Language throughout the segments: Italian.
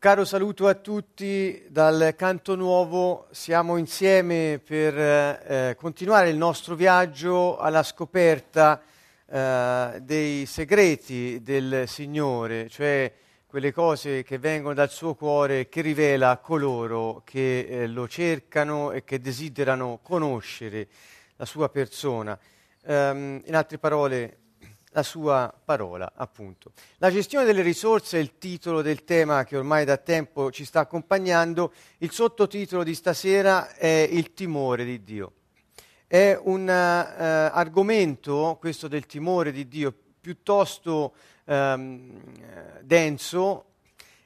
Caro saluto a tutti dal Canto Nuovo, siamo insieme per eh, continuare il nostro viaggio alla scoperta eh, dei segreti del Signore, cioè quelle cose che vengono dal suo cuore che rivela a coloro che eh, lo cercano e che desiderano conoscere la sua persona. Um, in altre parole, la sua parola, appunto. La gestione delle risorse è il titolo del tema che ormai da tempo ci sta accompagnando. Il sottotitolo di stasera è il timore di Dio. È un uh, argomento, questo del timore di Dio, piuttosto um, denso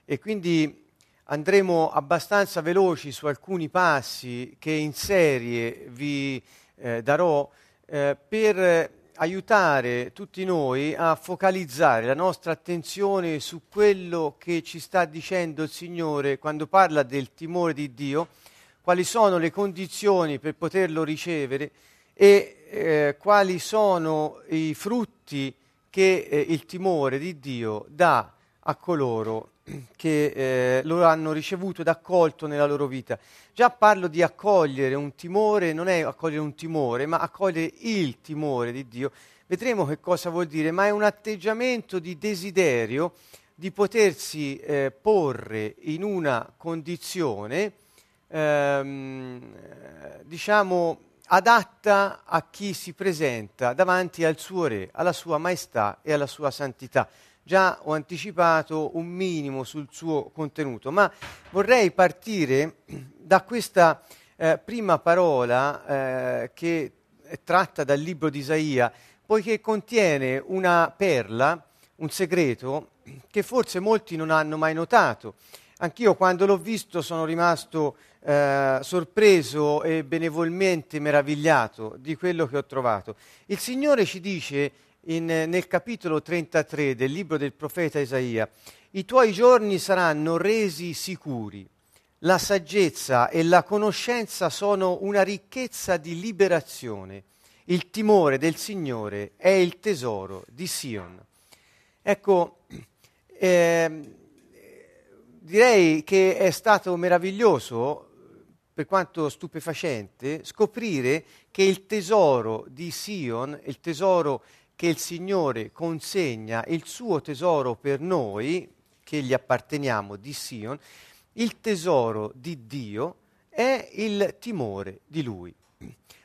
e quindi andremo abbastanza veloci su alcuni passi che in serie vi eh, darò eh, per aiutare tutti noi a focalizzare la nostra attenzione su quello che ci sta dicendo il Signore quando parla del timore di Dio, quali sono le condizioni per poterlo ricevere e eh, quali sono i frutti che eh, il timore di Dio dà a coloro che eh, lo hanno ricevuto ed accolto nella loro vita. Già parlo di accogliere un timore, non è accogliere un timore, ma accogliere il timore di Dio. Vedremo che cosa vuol dire, ma è un atteggiamento di desiderio di potersi eh, porre in una condizione, ehm, diciamo, adatta a chi si presenta davanti al suo Re, alla sua maestà e alla sua santità già ho anticipato un minimo sul suo contenuto, ma vorrei partire da questa eh, prima parola eh, che è tratta dal libro di Isaia, poiché contiene una perla, un segreto che forse molti non hanno mai notato. Anch'io quando l'ho visto sono rimasto eh, sorpreso e benevolmente meravigliato di quello che ho trovato. Il Signore ci dice in, nel capitolo 33 del libro del profeta Isaia, i tuoi giorni saranno resi sicuri. La saggezza e la conoscenza sono una ricchezza di liberazione. Il timore del Signore è il tesoro di Sion. Ecco, eh, direi che è stato meraviglioso, per quanto stupefacente, scoprire che il tesoro di Sion, il tesoro che il Signore consegna il suo tesoro per noi, che gli apparteniamo di Sion, il tesoro di Dio è il timore di Lui.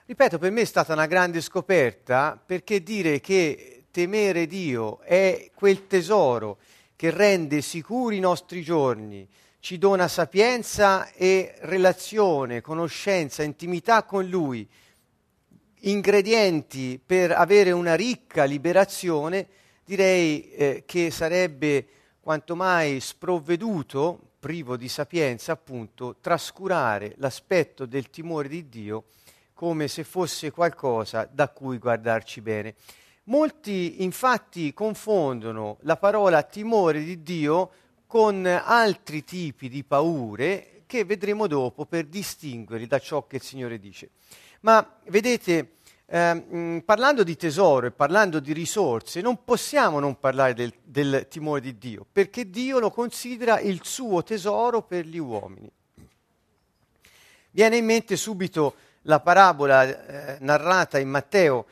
Ripeto, per me è stata una grande scoperta perché dire che temere Dio è quel tesoro che rende sicuri i nostri giorni, ci dona sapienza e relazione, conoscenza, intimità con Lui, ingredienti per avere una ricca liberazione, direi eh, che sarebbe quanto mai sprovveduto, privo di sapienza, appunto, trascurare l'aspetto del timore di Dio come se fosse qualcosa da cui guardarci bene. Molti infatti confondono la parola timore di Dio con altri tipi di paure che vedremo dopo per distinguerli da ciò che il Signore dice. Ma vedete, ehm, parlando di tesoro e parlando di risorse, non possiamo non parlare del, del timore di Dio, perché Dio lo considera il suo tesoro per gli uomini. Viene in mente subito la parabola eh, narrata in Matteo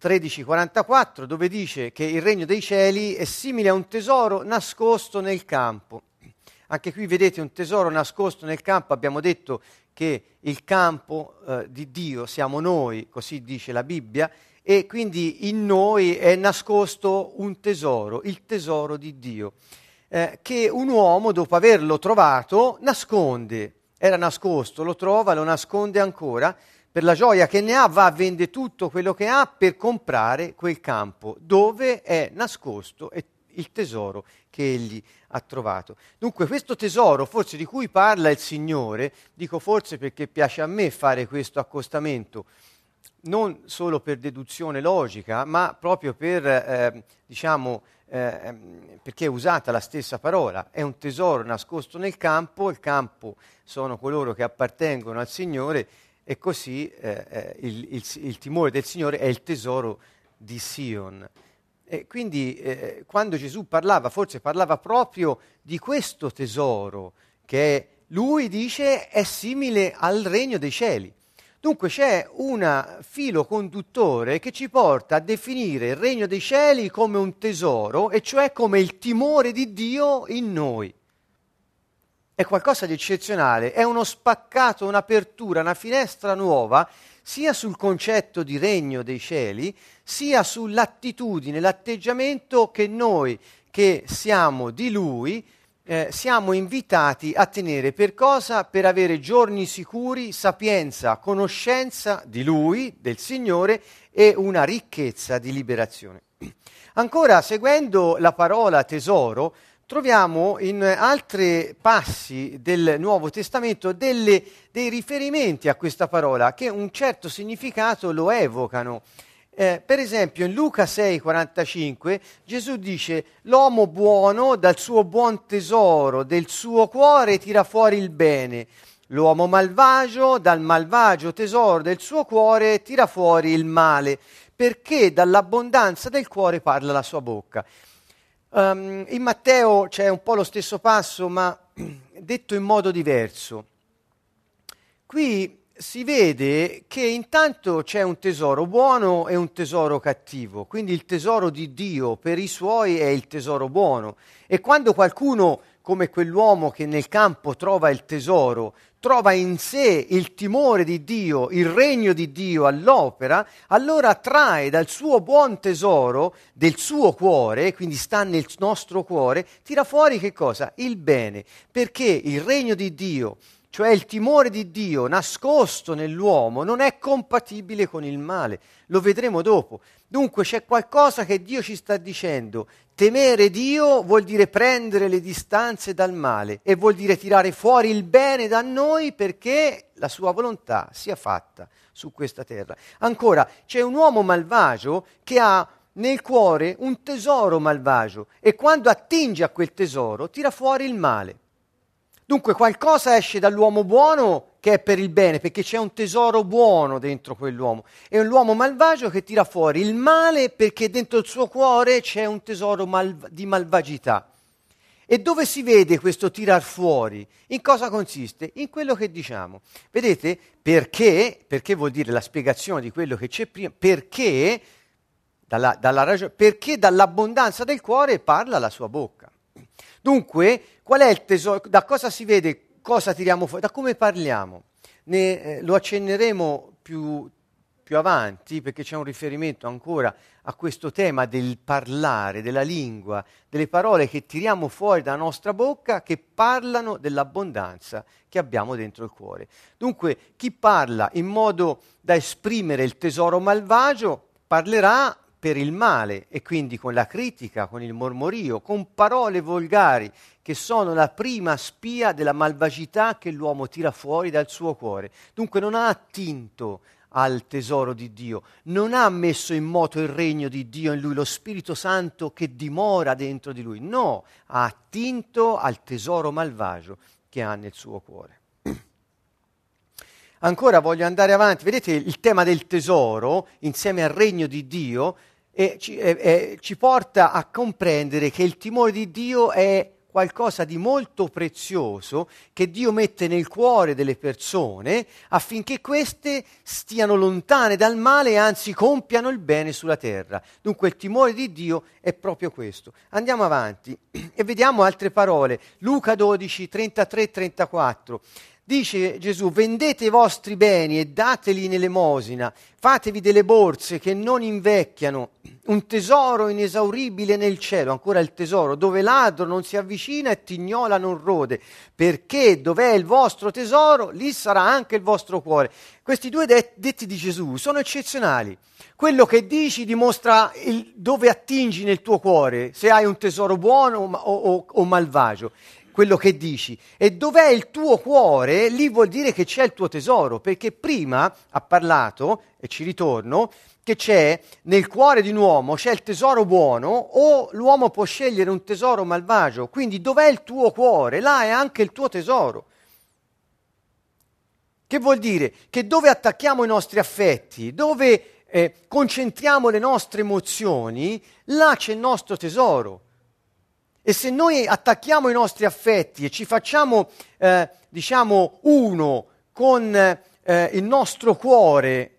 13:44, dove dice che il regno dei cieli è simile a un tesoro nascosto nel campo. Anche qui vedete un tesoro nascosto nel campo, abbiamo detto che il campo eh, di Dio siamo noi, così dice la Bibbia, e quindi in noi è nascosto un tesoro, il tesoro di Dio, eh, che un uomo dopo averlo trovato nasconde. Era nascosto, lo trova, lo nasconde ancora, per la gioia che ne ha va a vendere tutto quello che ha per comprare quel campo dove è nascosto e il tesoro che egli ha trovato. Dunque questo tesoro, forse di cui parla il Signore, dico forse perché piace a me fare questo accostamento, non solo per deduzione logica, ma proprio per, eh, diciamo, eh, perché è usata la stessa parola, è un tesoro nascosto nel campo, il campo sono coloro che appartengono al Signore e così eh, eh il, il, il timore del Signore è il tesoro di Sion E quindi eh, quando Gesù parlava, forse parlava proprio di questo tesoro che lui dice è simile al regno dei cieli. Dunque c'è un filo conduttore che ci porta a definire il regno dei cieli come un tesoro, e cioè come il timore di Dio in noi. È qualcosa di eccezionale, è uno spaccato, un'apertura, una finestra nuova, sia sul concetto di regno dei cieli, sia sull'attitudine, l'atteggiamento che noi, che siamo di Lui, eh, siamo invitati a tenere per cosa? Per avere giorni sicuri, sapienza, conoscenza di Lui, del Signore e una ricchezza di liberazione. Ancora, seguendo la parola tesoro, troviamo in altri passi del Nuovo Testamento delle, dei riferimenti a questa parola che un certo significato lo evocano. Eh, per esempio in Luca 6:45 Gesù dice l'uomo buono dal suo buon tesoro del suo cuore tira fuori il bene, l'uomo malvagio dal malvagio tesoro del suo cuore tira fuori il male, perché dall'abbondanza del cuore parla la sua bocca. Um, in Matteo c'è un po' lo stesso passo, ma detto in modo diverso. Qui si vede che intanto c'è un tesoro buono e un tesoro cattivo, quindi il tesoro di Dio per i suoi è il tesoro buono e quando qualcuno come quell'uomo che nel campo trova il tesoro, trova in sé il timore di Dio, il regno di Dio all'opera, allora trae dal suo buon tesoro, del suo cuore, quindi sta nel nostro cuore, tira fuori che cosa? Il bene, perché il regno di Dio cioè il timore di Dio nascosto nell'uomo, non è compatibile con il male. Lo vedremo dopo. Dunque c'è qualcosa che Dio ci sta dicendo. Temere Dio vuol dire prendere le distanze dal male e vuol dire tirare fuori il bene da noi perché la sua volontà sia fatta su questa terra. Ancora, c'è un uomo malvagio che ha nel cuore un tesoro malvagio e quando attinge a quel tesoro tira fuori il male. Dunque qualcosa esce dall'uomo buono che è per il bene, perché c'è un tesoro buono dentro quell'uomo. E l'uomo malvagio che tira fuori il male perché dentro il suo cuore c'è un tesoro mal- di malvagità. E dove si vede questo tirar fuori? In cosa consiste? In quello che diciamo. Vedete? Perché, perché vuol dire la spiegazione di quello che c'è prima, perché, dalla, dalla ragione, perché dall'abbondanza del cuore parla la sua bocca. Dunque, qual è il tesoro? Da cosa si vede cosa tiriamo fuori? Da come parliamo? Ne, eh, lo accenneremo più, più avanti perché c'è un riferimento ancora a questo tema del parlare, della lingua, delle parole che tiriamo fuori dalla nostra bocca che parlano dell'abbondanza che abbiamo dentro il cuore. Dunque, chi parla in modo da esprimere il tesoro malvagio parlerà per il male e quindi con la critica, con il mormorio, con parole volgari che sono la prima spia della malvagità che l'uomo tira fuori dal suo cuore. Dunque non ha attinto al tesoro di Dio, non ha messo in moto il regno di Dio in lui, lo Spirito Santo che dimora dentro di lui, no, ha attinto al tesoro malvagio che ha nel suo cuore. Ancora voglio andare avanti, vedete il tema del tesoro insieme al regno di Dio e ci, eh, eh, ci porta a comprendere che il timore di Dio è qualcosa di molto prezioso che Dio mette nel cuore delle persone affinché queste stiano lontane dal male e anzi compiano il bene sulla terra. Dunque il timore di Dio è proprio questo. Andiamo avanti e vediamo altre parole. Luca 12, 33, 34. Dice Gesù, vendete i vostri beni e dateli in elemosina, fatevi delle borse che non invecchiano, un tesoro inesauribile nel cielo, ancora il tesoro, dove ladro non si avvicina e tignola non rode, perché dov'è il vostro tesoro, lì sarà anche il vostro cuore. Questi due det- detti di Gesù sono eccezionali. Quello che dici dimostra il, dove attingi nel tuo cuore, se hai un tesoro buono o, o, o malvagio quello che dici. E dov'è il tuo cuore, lì vuol dire che c'è il tuo tesoro, perché prima ha parlato, e ci ritorno, che c'è nel cuore di un uomo, c'è il tesoro buono o l'uomo può scegliere un tesoro malvagio. Quindi dov'è il tuo cuore? Là è anche il tuo tesoro. Che vuol dire? Che dove attacchiamo i nostri affetti, dove eh, concentriamo le nostre emozioni, là c'è il nostro tesoro. E se noi attacchiamo i nostri affetti e ci facciamo, eh, diciamo, uno con eh, il nostro cuore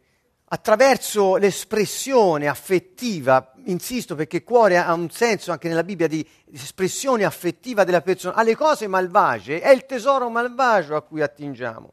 attraverso l'espressione affettiva, insisto perché cuore ha un senso anche nella Bibbia di espressione affettiva della persona, alle cose malvagie, è il tesoro malvagio a cui attingiamo.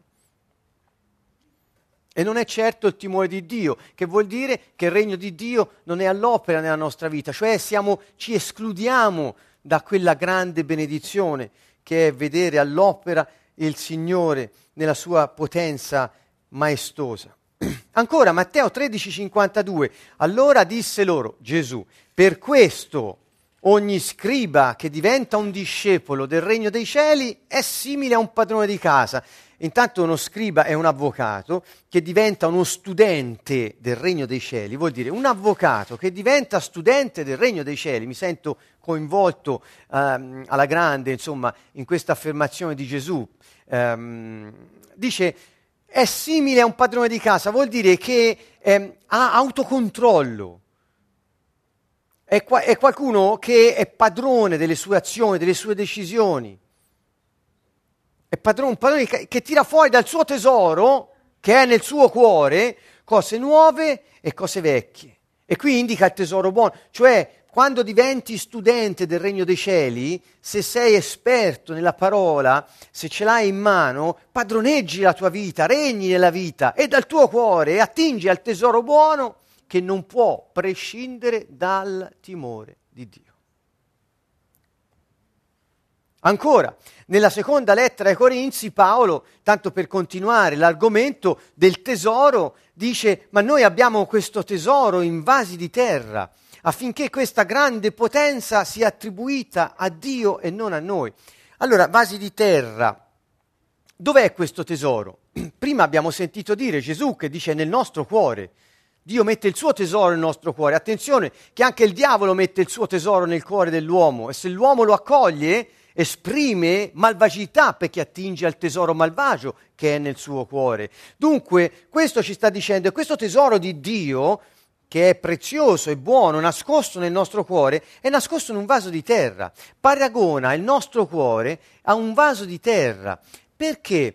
E non è certo il timore di Dio, che vuol dire che il regno di Dio non è all'opera nella nostra vita, cioè siamo, ci escludiamo da quella grande benedizione che è vedere all'opera il Signore nella sua potenza maestosa. Ancora Matteo 13:52, allora disse loro Gesù, per questo ogni scriba che diventa un discepolo del regno dei cieli è simile a un padrone di casa. Intanto uno scriba è un avvocato che diventa uno studente del regno dei cieli, vuol dire un avvocato che diventa studente del regno dei cieli. Mi sento coinvolto um, alla grande, insomma, in questa affermazione di Gesù. Um, dice è simile a un padrone di casa, vuol dire che um, ha autocontrollo. È, qua- è qualcuno che è padrone delle sue azioni, delle sue decisioni è padrone, un padrone che, tira fuori dal suo tesoro, che è nel suo cuore, cose nuove e cose vecchie. E qui indica il tesoro buono, cioè quando diventi studente del regno dei cieli, se sei esperto nella parola, se ce l'hai in mano, padroneggi la tua vita, regni nella vita e dal tuo cuore attingi al tesoro buono che non può prescindere dal timore di Dio. Ancora, nella seconda lettera ai Corinzi, Paolo, tanto per continuare l'argomento del tesoro, dice, ma noi abbiamo questo tesoro in vasi di terra, affinché questa grande potenza sia attribuita a Dio e non a noi. Allora, vasi di terra, dov'è questo tesoro? Prima abbiamo sentito dire Gesù che dice nel nostro cuore. Dio mette il suo tesoro nel nostro cuore. Attenzione che anche il diavolo mette il suo tesoro nel cuore dell'uomo e se l'uomo lo accoglie, esprime malvagità perché attinge al tesoro malvagio che è nel suo cuore. Dunque, questo ci sta dicendo, e questo tesoro di Dio, che è prezioso e buono, nascosto nel nostro cuore, è nascosto in un vaso di terra. Paragona il nostro cuore a un vaso di terra. Perché?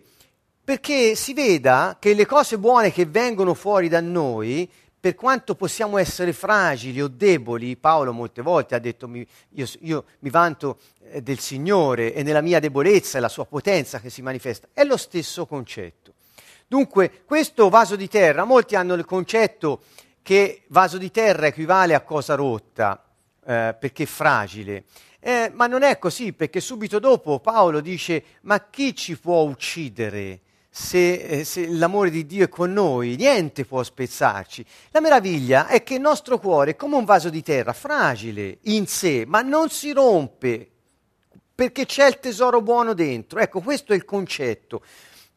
Perché si veda che le cose buone che vengono fuori da noi per quanto possiamo essere fragili o deboli, Paolo molte volte ha detto io, io mi vanto eh, del Signore e nella mia debolezza è la sua potenza che si manifesta, è lo stesso concetto. Dunque, questo vaso di terra, molti hanno il concetto che vaso di terra equivale a cosa rotta, eh, perché fragile. Eh, ma non è così, perché subito dopo Paolo dice, ma chi ci può uccidere? Se, eh, se, l'amore di Dio è con noi, niente può spezzarci. La meraviglia è che il nostro cuore è come un vaso di terra, fragile in sé, ma non si rompe perché c'è il tesoro buono dentro. Ecco, questo è il concetto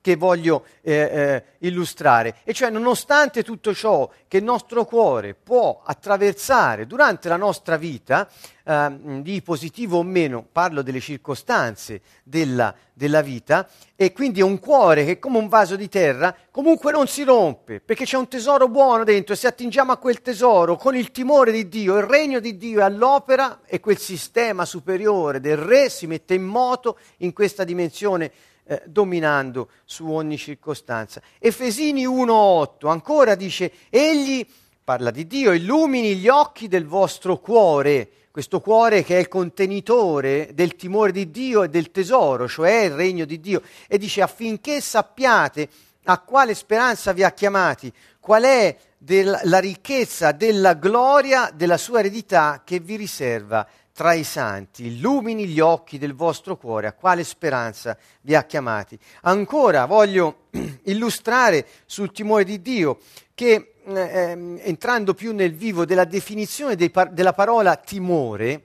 che voglio eh, eh, illustrare. E cioè, nonostante tutto ciò che il nostro cuore può attraversare durante la nostra vita, eh, di positivo o meno, parlo delle circostanze della, della vita, e quindi è un cuore che come un vaso di terra comunque non si rompe, perché c'è un tesoro buono dentro e se attingiamo a quel tesoro con il timore di Dio, il regno di Dio è all'opera e quel sistema superiore del re si mette in moto in questa dimensione eh, dominando su ogni circostanza. Efesini 1.8 ancora dice, egli, parla di Dio, illumini gli occhi del vostro cuore, questo cuore che è il contenitore del timore di Dio e del tesoro, cioè il regno di Dio, e dice affinché sappiate a quale speranza vi ha chiamati, qual è del, la ricchezza della gloria della sua eredità che vi riserva tra i santi, illumini gli occhi del vostro cuore, a quale speranza vi ha chiamati. Ancora voglio illustrare sul timore di Dio che eh, entrando più nel vivo della definizione par- della parola timore,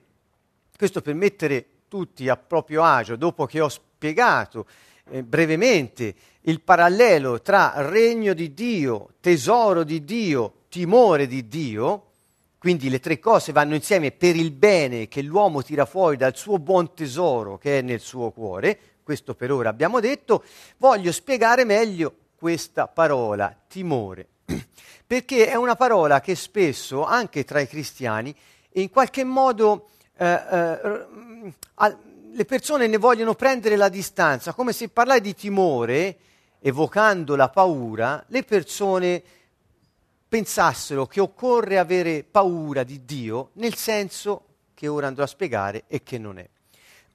questo per mettere tutti a proprio agio, dopo che ho spiegato eh, brevemente il parallelo tra regno di Dio, tesoro di Dio, timore di Dio, quindi le tre cose vanno insieme per il bene che l'uomo tira fuori dal suo buon tesoro che è nel suo cuore, questo per ora abbiamo detto, voglio spiegare meglio questa parola, timore. perché è una parola che spesso, anche tra i cristiani, in qualche modo eh, eh, le persone ne vogliono prendere la distanza, come se parlare di timore, evocando la paura, le persone pensassero che occorre avere paura di Dio nel senso che ora andrò a spiegare e che non è.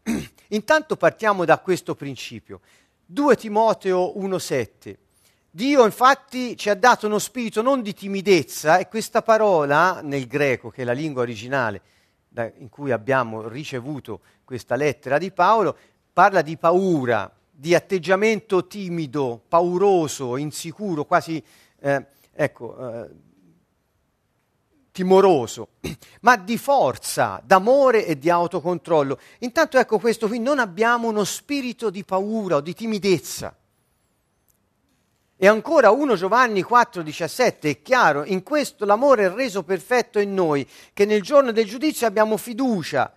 Intanto partiamo da questo principio. 2 Timoteo 1,7. Dio infatti ci ha dato uno spirito non di timidezza e questa parola nel greco, che è la lingua originale da, in cui abbiamo ricevuto questa lettera di Paolo, parla di paura, di atteggiamento timido, pauroso, insicuro, quasi eh, ecco, eh, timoroso, ma di forza, d'amore e di autocontrollo. Intanto ecco questo qui, non abbiamo uno spirito di paura o di timidezza. E ancora 1 Giovanni 4,17 è chiaro, in questo l'amore è reso perfetto in noi, che nel giorno del giudizio abbiamo fiducia,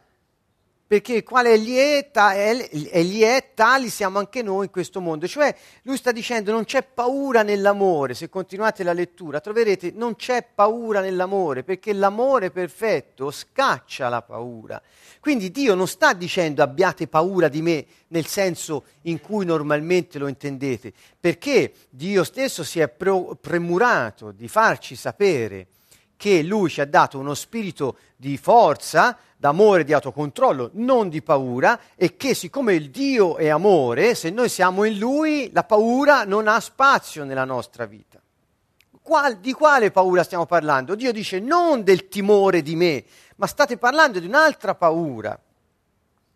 perché quale egli è, ta- egli è, tali siamo anche noi in questo mondo. Cioè lui sta dicendo non c'è paura nell'amore, se continuate la lettura troverete non c'è paura nell'amore, perché l'amore perfetto scaccia la paura. Quindi Dio non sta dicendo abbiate paura di me nel senso in cui normalmente lo intendete, perché Dio stesso si è pro- premurato di farci sapere che Lui ci ha dato uno spirito di forza, d'amore, di autocontrollo, non di paura, e che siccome il Dio è amore, se noi siamo in Lui, la paura non ha spazio nella nostra vita. Qual, di quale paura stiamo parlando? Dio dice non del timore di me, ma state parlando di un'altra paura.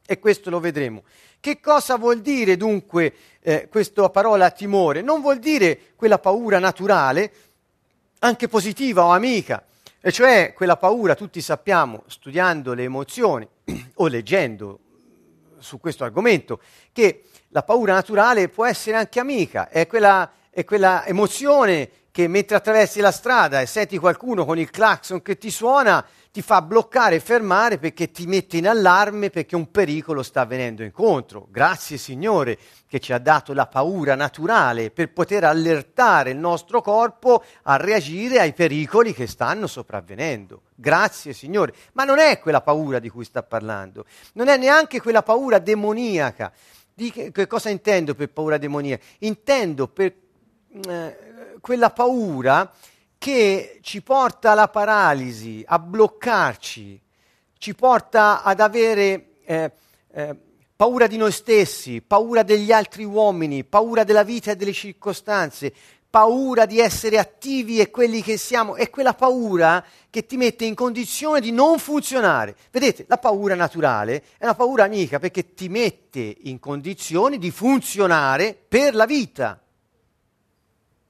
E questo lo vedremo. Che cosa vuol dire dunque eh, questa parola timore? Non vuol dire quella paura naturale, anche positiva o amica, e cioè quella paura, tutti sappiamo, studiando le emozioni o leggendo su questo argomento, che la paura naturale può essere anche amica, è quella, è quella emozione che mentre attraversi la strada e senti qualcuno con il clacson che ti suona, ti fa bloccare e fermare perché ti mette in allarme perché un pericolo sta avvenendo incontro. Grazie Signore che ci ha dato la paura naturale per poter allertare il nostro corpo a reagire ai pericoli che stanno sopravvenendo. Grazie Signore. Ma non è quella paura di cui sta parlando, non è neanche quella paura demoniaca. Di che, che cosa intendo per paura demoniaca? Intendo per eh, quella paura che ci porta alla paralisi, a bloccarci, ci porta ad avere eh, eh, paura di noi stessi, paura degli altri uomini, paura della vita e delle circostanze, paura di essere attivi e quelli che siamo, è quella paura che ti mette in condizione di non funzionare. Vedete, la paura naturale è una paura amica perché ti mette in condizione di funzionare per la vita.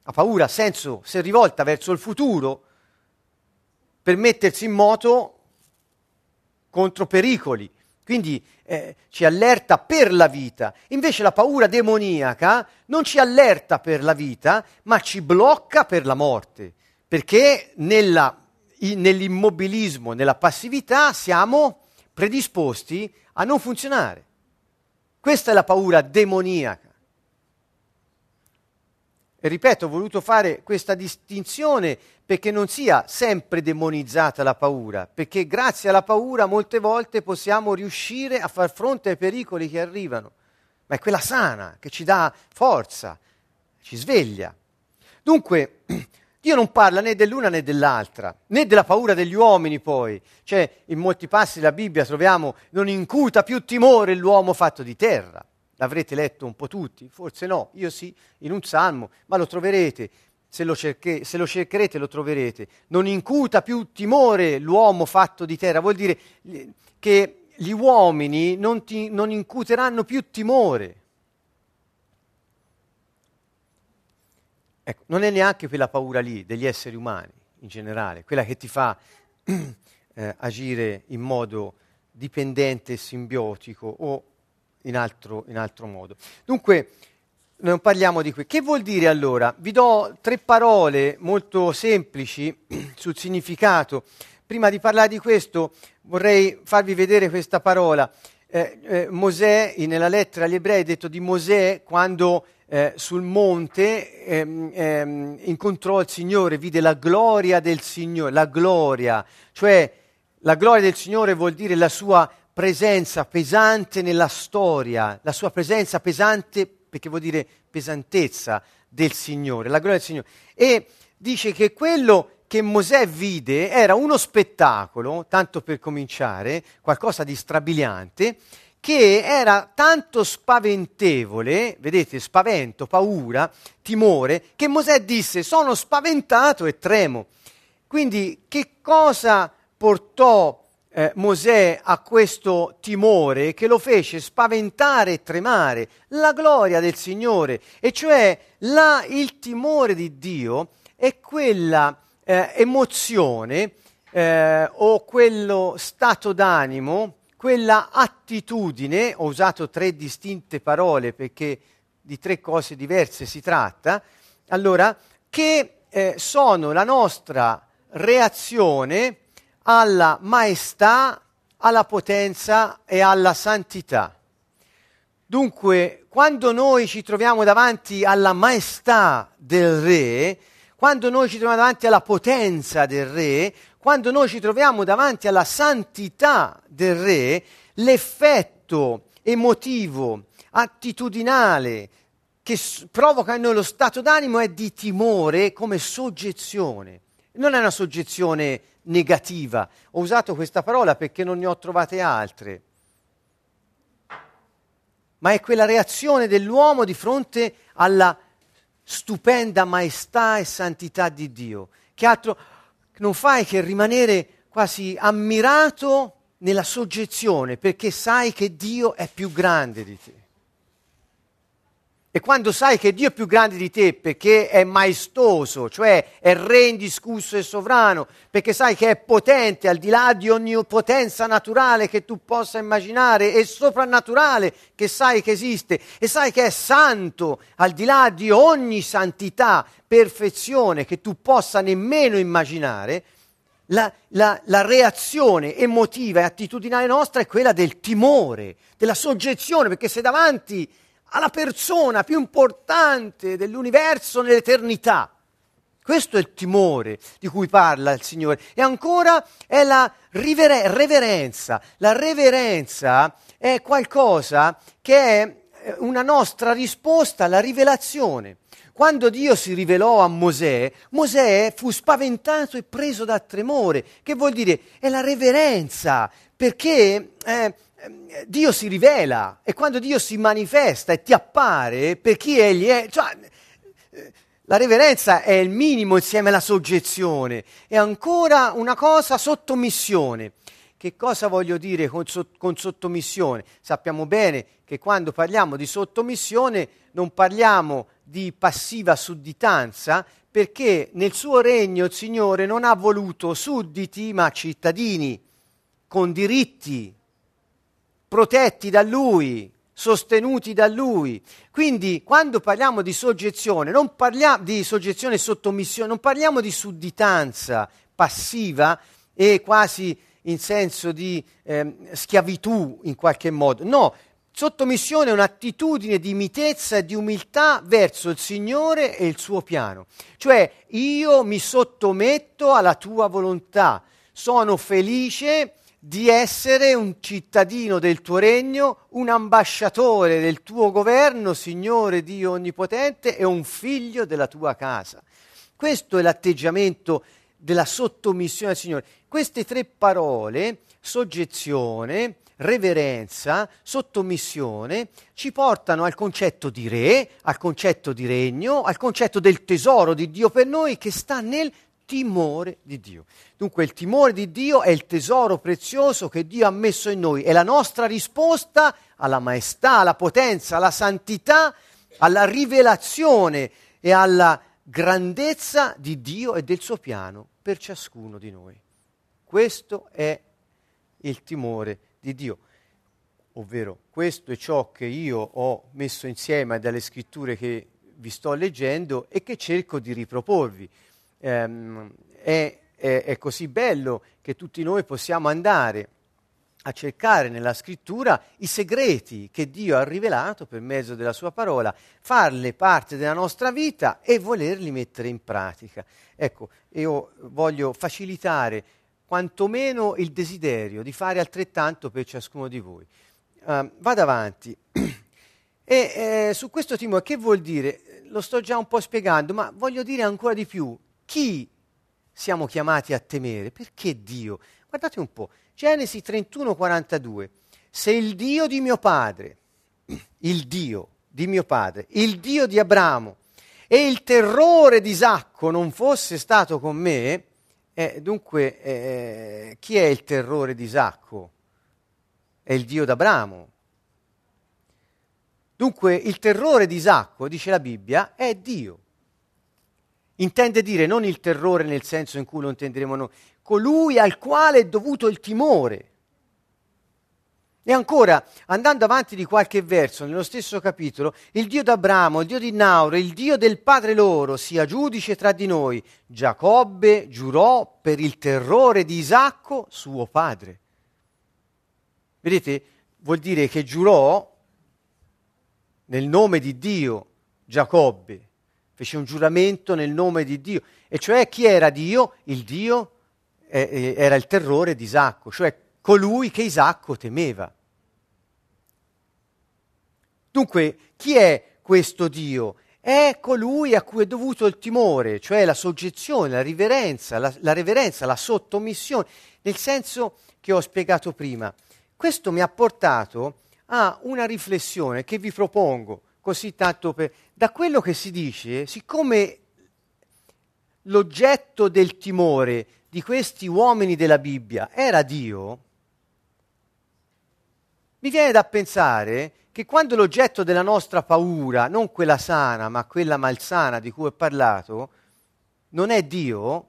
La paura ha senso se rivolta verso il futuro per mettersi in moto contro pericoli. Quindi eh, ci allerta per la vita. Invece la paura demoniaca non ci allerta per la vita, ma ci blocca per la morte. Perché nella, in, nell'immobilismo, nella passività siamo predisposti a non funzionare. Questa è la paura demoniaca. E ripeto, ho voluto fare questa distinzione perché non sia sempre demonizzata la paura, perché grazie alla paura molte volte possiamo riuscire a far fronte ai pericoli che arrivano, ma è quella sana che ci dà forza, ci sveglia. Dunque, Dio non parla né dell'una né dell'altra, né della paura degli uomini poi. Cioè, in molti passi della Bibbia troviamo non incuta più timore l'uomo fatto di terra. L'avrete letto un po' tutti? Forse no, io sì, in un salmo, ma lo troverete. Se lo, cerche, se lo, cercherete lo troverete. Non incuta più timore l'uomo fatto di terra, vuol dire che gli uomini non, ti, non incuteranno più timore. Ecco, non è neanche quella paura lì degli esseri umani in generale, quella che ti fa eh, agire in modo dipendente e simbiotico o in altro, in altro modo. Dunque, non parliamo di qui. Che vuol dire allora? Vi do tre parole molto semplici sul significato. Prima di parlare di questo vorrei farvi vedere questa parola. Eh, eh, Mosè, nella lettera agli ebrei, ha detto di Mosè quando eh, sul monte ehm, ehm, incontrò il Signore, vide la gloria del Signore, la gloria, cioè la gloria del Signore vuol dire la sua presenza pesante nella storia, la sua presenza pesante perché vuol dire pesantezza del Signore, la gloria del Signore. E dice che quello che Mosè vide era uno spettacolo, tanto per cominciare, qualcosa di strabiliante, che era tanto spaventevole, vedete, spavento, paura, timore, che Mosè disse sono spaventato e tremo. Quindi che cosa portò eh, Mosè a questo timore che lo fece spaventare e tremare? La gloria del Signore, e cioè la, il timore di Dio è quella eh, emozione eh, o quello stato d'animo, quella attitudine, ho usato tre distinte parole perché di tre cose diverse si tratta, allora, che eh, sono la nostra reazione alla maestà, alla potenza e alla santità. Dunque, quando noi ci troviamo davanti alla maestà del Re, quando noi ci troviamo davanti alla potenza del Re, quando noi ci troviamo davanti alla santità del Re, l'effetto emotivo, attitudinale che provoca in noi lo stato d'animo è di timore come soggezione. Non è una soggezione negativa. Ho usato questa parola perché non ne ho trovate altre. Ma è quella reazione dell'uomo di fronte alla stupenda maestà e santità di Dio, che altro non fai che rimanere quasi ammirato nella soggezione, perché sai che Dio è più grande di te. E quando sai che Dio è più grande di te perché è maestoso, cioè è re indiscusso e sovrano, perché sai che è potente al di là di ogni potenza naturale che tu possa immaginare e soprannaturale che sai che esiste, e sai che è santo al di là di ogni santità, perfezione che tu possa nemmeno immaginare, la, la, la, reazione emotiva e attitudinale nostra è quella del timore, della soggezione, perché sei davanti alla persona più importante dell'universo nell'eternità. Questo è il timore di cui parla il Signore. E ancora è la rivere- reverenza. La reverenza è qualcosa che è eh, una nostra risposta alla rivelazione. Quando Dio si rivelò a Mosè, Mosè fu spaventato e preso da tremore. Che vuol dire? È la reverenza, perché eh, Dio si rivela e quando Dio si manifesta e ti appare per chi egli è, cioè, eh, la reverenza è il minimo insieme alla soggezione, è ancora una cosa sottomissione. Che cosa voglio dire con, con sottomissione? Sappiamo bene che quando parliamo di sottomissione non parliamo di passiva sudditanza, perché nel suo regno il Signore non ha voluto sudditi ma cittadini con diritti, protetti da Lui, sostenuti da Lui. Quindi quando parliamo di soggezione, non parliamo di soggezione e sottomissione, non parliamo di sudditanza passiva e quasi in senso di eh, schiavitù in qualche modo. No, sottomissione è un'attitudine di mitezza e di umiltà verso il Signore e il suo piano. Cioè io mi sottometto alla tua volontà, sono felice di essere un cittadino del tuo regno, un ambasciatore del tuo governo, Signore Dio Onnipotente, e un figlio della tua casa. Questo è l'atteggiamento della sottomissione al Signore. Queste tre parole, soggezione, reverenza, sottomissione, ci portano al concetto di re, al concetto di regno, al concetto del tesoro di Dio per noi che sta nel timore di Dio. Dunque il timore di Dio è il tesoro prezioso che Dio ha messo in noi, è la nostra risposta alla maestà, alla potenza, alla santità, alla rivelazione e alla grandezza di Dio e del suo piano per ciascuno di noi. Questo è il timore di Dio, ovvero questo è ciò che io ho messo insieme dalle scritture che vi sto leggendo e che cerco di riproporvi ehm, è, è, è così bello che tutti noi possiamo andare a cercare nella scrittura i segreti che Dio ha rivelato per mezzo della sua parola, farle parte della nostra vita e volerli mettere in pratica. Ecco, io voglio facilitare quantomeno il desiderio di fare altrettanto per ciascuno di voi. Uh, vado avanti. e eh, su questo timore che vuol dire? Lo sto già un po' spiegando, ma voglio dire ancora di più. Chi siamo chiamati a temere? Perché Dio? Guardate un po', Genesi 31, 42. Se il Dio di mio padre, il Dio di mio padre, il Dio di Abramo e il terrore di Isacco non fosse stato con me, eh, dunque eh, chi è il terrore di Isacco? È il Dio d'Abramo. Dunque il terrore di Isacco, dice la Bibbia, è Dio. Intende dire non il terrore nel senso in cui lo intenderemo noi, colui al quale è dovuto il timore. E ancora, andando avanti di qualche verso, nello stesso capitolo, il Dio d'Abramo, il Dio di Nauro, il Dio del padre loro, sia giudice tra di noi. Giacobbe giurò per il terrore di Isacco, suo padre. Vedete, vuol dire che giurò nel nome di Dio, Giacobbe. Fece un giuramento nel nome di Dio. E cioè chi era Dio? Il Dio eh, era il terrore di Isacco, cioè colui che Isacco temeva. Dunque, chi è questo Dio? È colui a cui è dovuto il timore, cioè la soggezione, la riverenza, la, la reverenza, la sottomissione, nel senso che ho spiegato prima. Questo mi ha portato a una riflessione che vi propongo, così tanto per... Da quello che si dice, siccome l'oggetto del timore di questi uomini della Bibbia era Dio, mi viene da pensare che quando l'oggetto della nostra paura, non quella sana, ma quella malsana di cui ho parlato, non è Dio,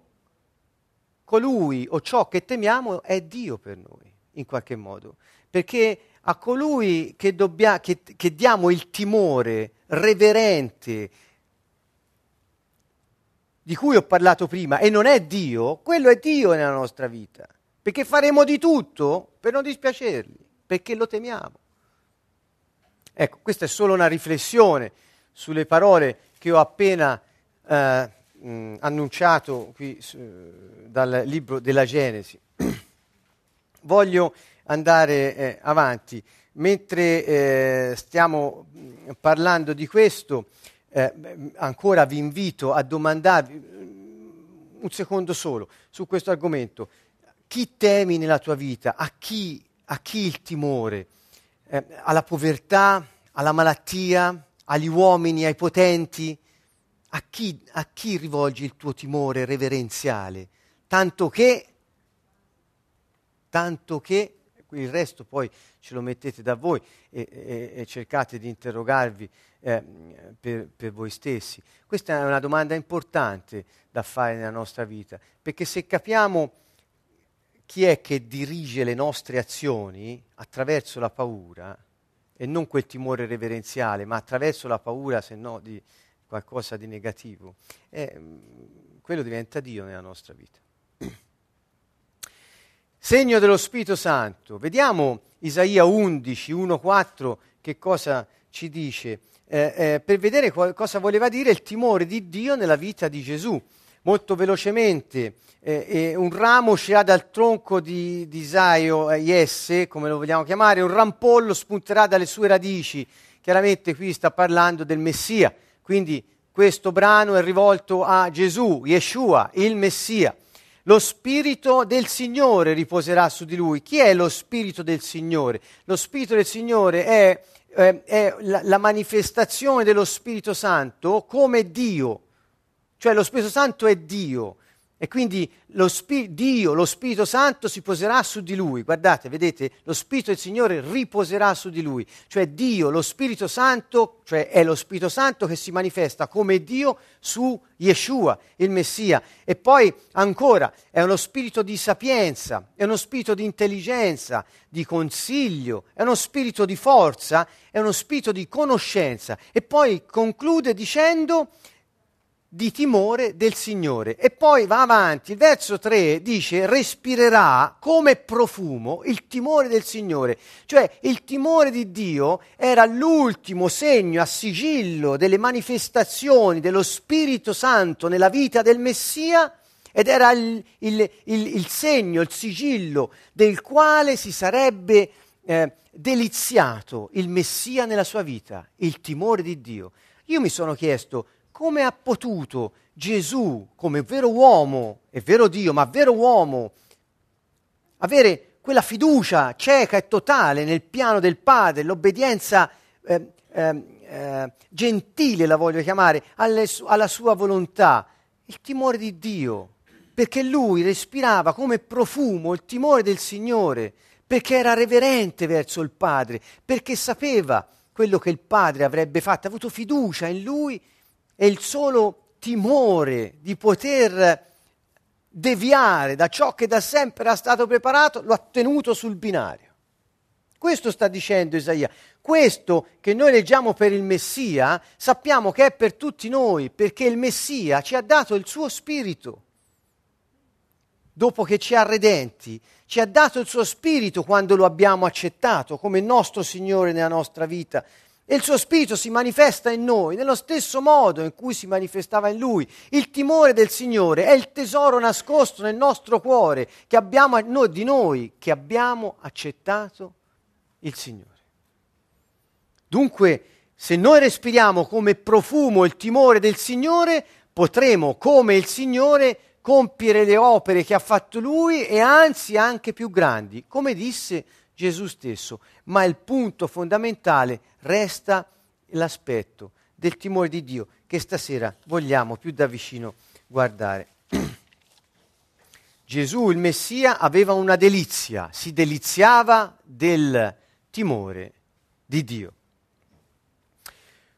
colui o ciò che temiamo è Dio per noi, in qualche modo. Perché a colui che, dobbia, che, che diamo il timore reverente, di cui ho parlato prima e non è Dio, quello è Dio nella nostra vita. Perché faremo di tutto per non dispiacergli, perché lo temiamo. Ecco, questa è solo una riflessione sulle parole che ho appena eh, mh, annunciato qui su, dal libro della Genesi. Voglio andare eh, avanti. Mentre eh, stiamo parlando di questo, eh, ancora vi invito a domandarvi mm, un secondo solo su questo argomento. Chi temi nella tua vita? A chi, a chi il timore? Eh, alla povertà, alla malattia, agli uomini, ai potenti? A chi, a chi rivolgi il tuo timore reverenziale? Tanto che, tanto che il resto poi ce lo mettete da voi e, e, e cercate di interrogarvi eh, per, per, voi stessi. Questa è una domanda importante da fare nella nostra vita, perché se capiamo chi è che dirige le nostre azioni attraverso la paura, e non quel timore reverenziale, ma attraverso la paura, se no, di qualcosa di negativo, eh, quello diventa Dio nella nostra vita. Segno dello Spirito Santo. Vediamo Isaia 11, 1-4 che cosa ci dice, eh, eh, per vedere co- cosa voleva dire il timore di Dio nella vita di Gesù. Molto velocemente, eh, un ramo uscirà dal tronco di, di Isaio, Jesse, come lo vogliamo chiamare, un rampollo spunterà dalle sue radici. Chiaramente qui sta parlando del Messia, quindi questo brano è rivolto a Gesù, Yeshua, il Messia. Lo Spirito del Signore riposerà su di lui. Chi è lo Spirito del Signore? Lo Spirito del Signore è, eh, è la, la manifestazione dello Spirito Santo come Dio. Cioè lo Spirito Santo è Dio. E quindi lo Spi- Dio, lo Spirito Santo si poserà su di lui. Guardate, vedete, lo Spirito del Signore riposerà su di lui. Cioè Dio, lo Spirito Santo, cioè è lo Spirito Santo che si manifesta come Dio su Yeshua, il Messia. E poi ancora è uno spirito di sapienza, è uno spirito di intelligenza, di consiglio, è uno spirito di forza, è uno spirito di conoscenza. E poi conclude dicendo di timore del Signore. E poi va avanti, il verso 3 dice respirerà come profumo il timore del Signore, cioè il timore di Dio era l'ultimo segno a sigillo delle manifestazioni dello Spirito Santo nella vita del Messia ed era il, il, il, il segno, il sigillo del quale si sarebbe eh, deliziato il Messia nella sua vita, il timore di Dio. Io mi sono chiesto come ha potuto Gesù, come vero uomo, è vero Dio, ma vero uomo, avere quella fiducia cieca e totale nel piano del Padre, l'obbedienza eh, eh, eh, gentile, la voglio chiamare, alle, alla sua volontà, il timore di Dio, perché lui respirava come profumo il timore del Signore, perché era reverente verso il Padre, perché sapeva quello che il Padre avrebbe fatto, ha avuto fiducia in lui e il solo timore di poter deviare da ciò che da sempre era stato preparato lo ha tenuto sul binario. Questo sta dicendo Isaia. Questo che noi leggiamo per il Messia, sappiamo che è per tutti noi, perché il Messia ci ha dato il suo spirito. Dopo che ci ha redenti, ci ha dato il suo spirito quando lo abbiamo accettato come nostro Signore nella nostra vita e il suo spirito si manifesta in noi nello stesso modo in cui si manifestava in lui. Il timore del Signore è il tesoro nascosto nel nostro cuore che abbiamo noi, di noi che abbiamo accettato il Signore. Dunque, se noi respiriamo come profumo il timore del Signore, potremo come il Signore compiere le opere che ha fatto lui e anzi anche più grandi, come disse Gesù stesso. Ma il punto fondamentale resta l'aspetto del timore di Dio che stasera vogliamo più da vicino guardare. Gesù, il Messia, aveva una delizia, si deliziava del timore di Dio.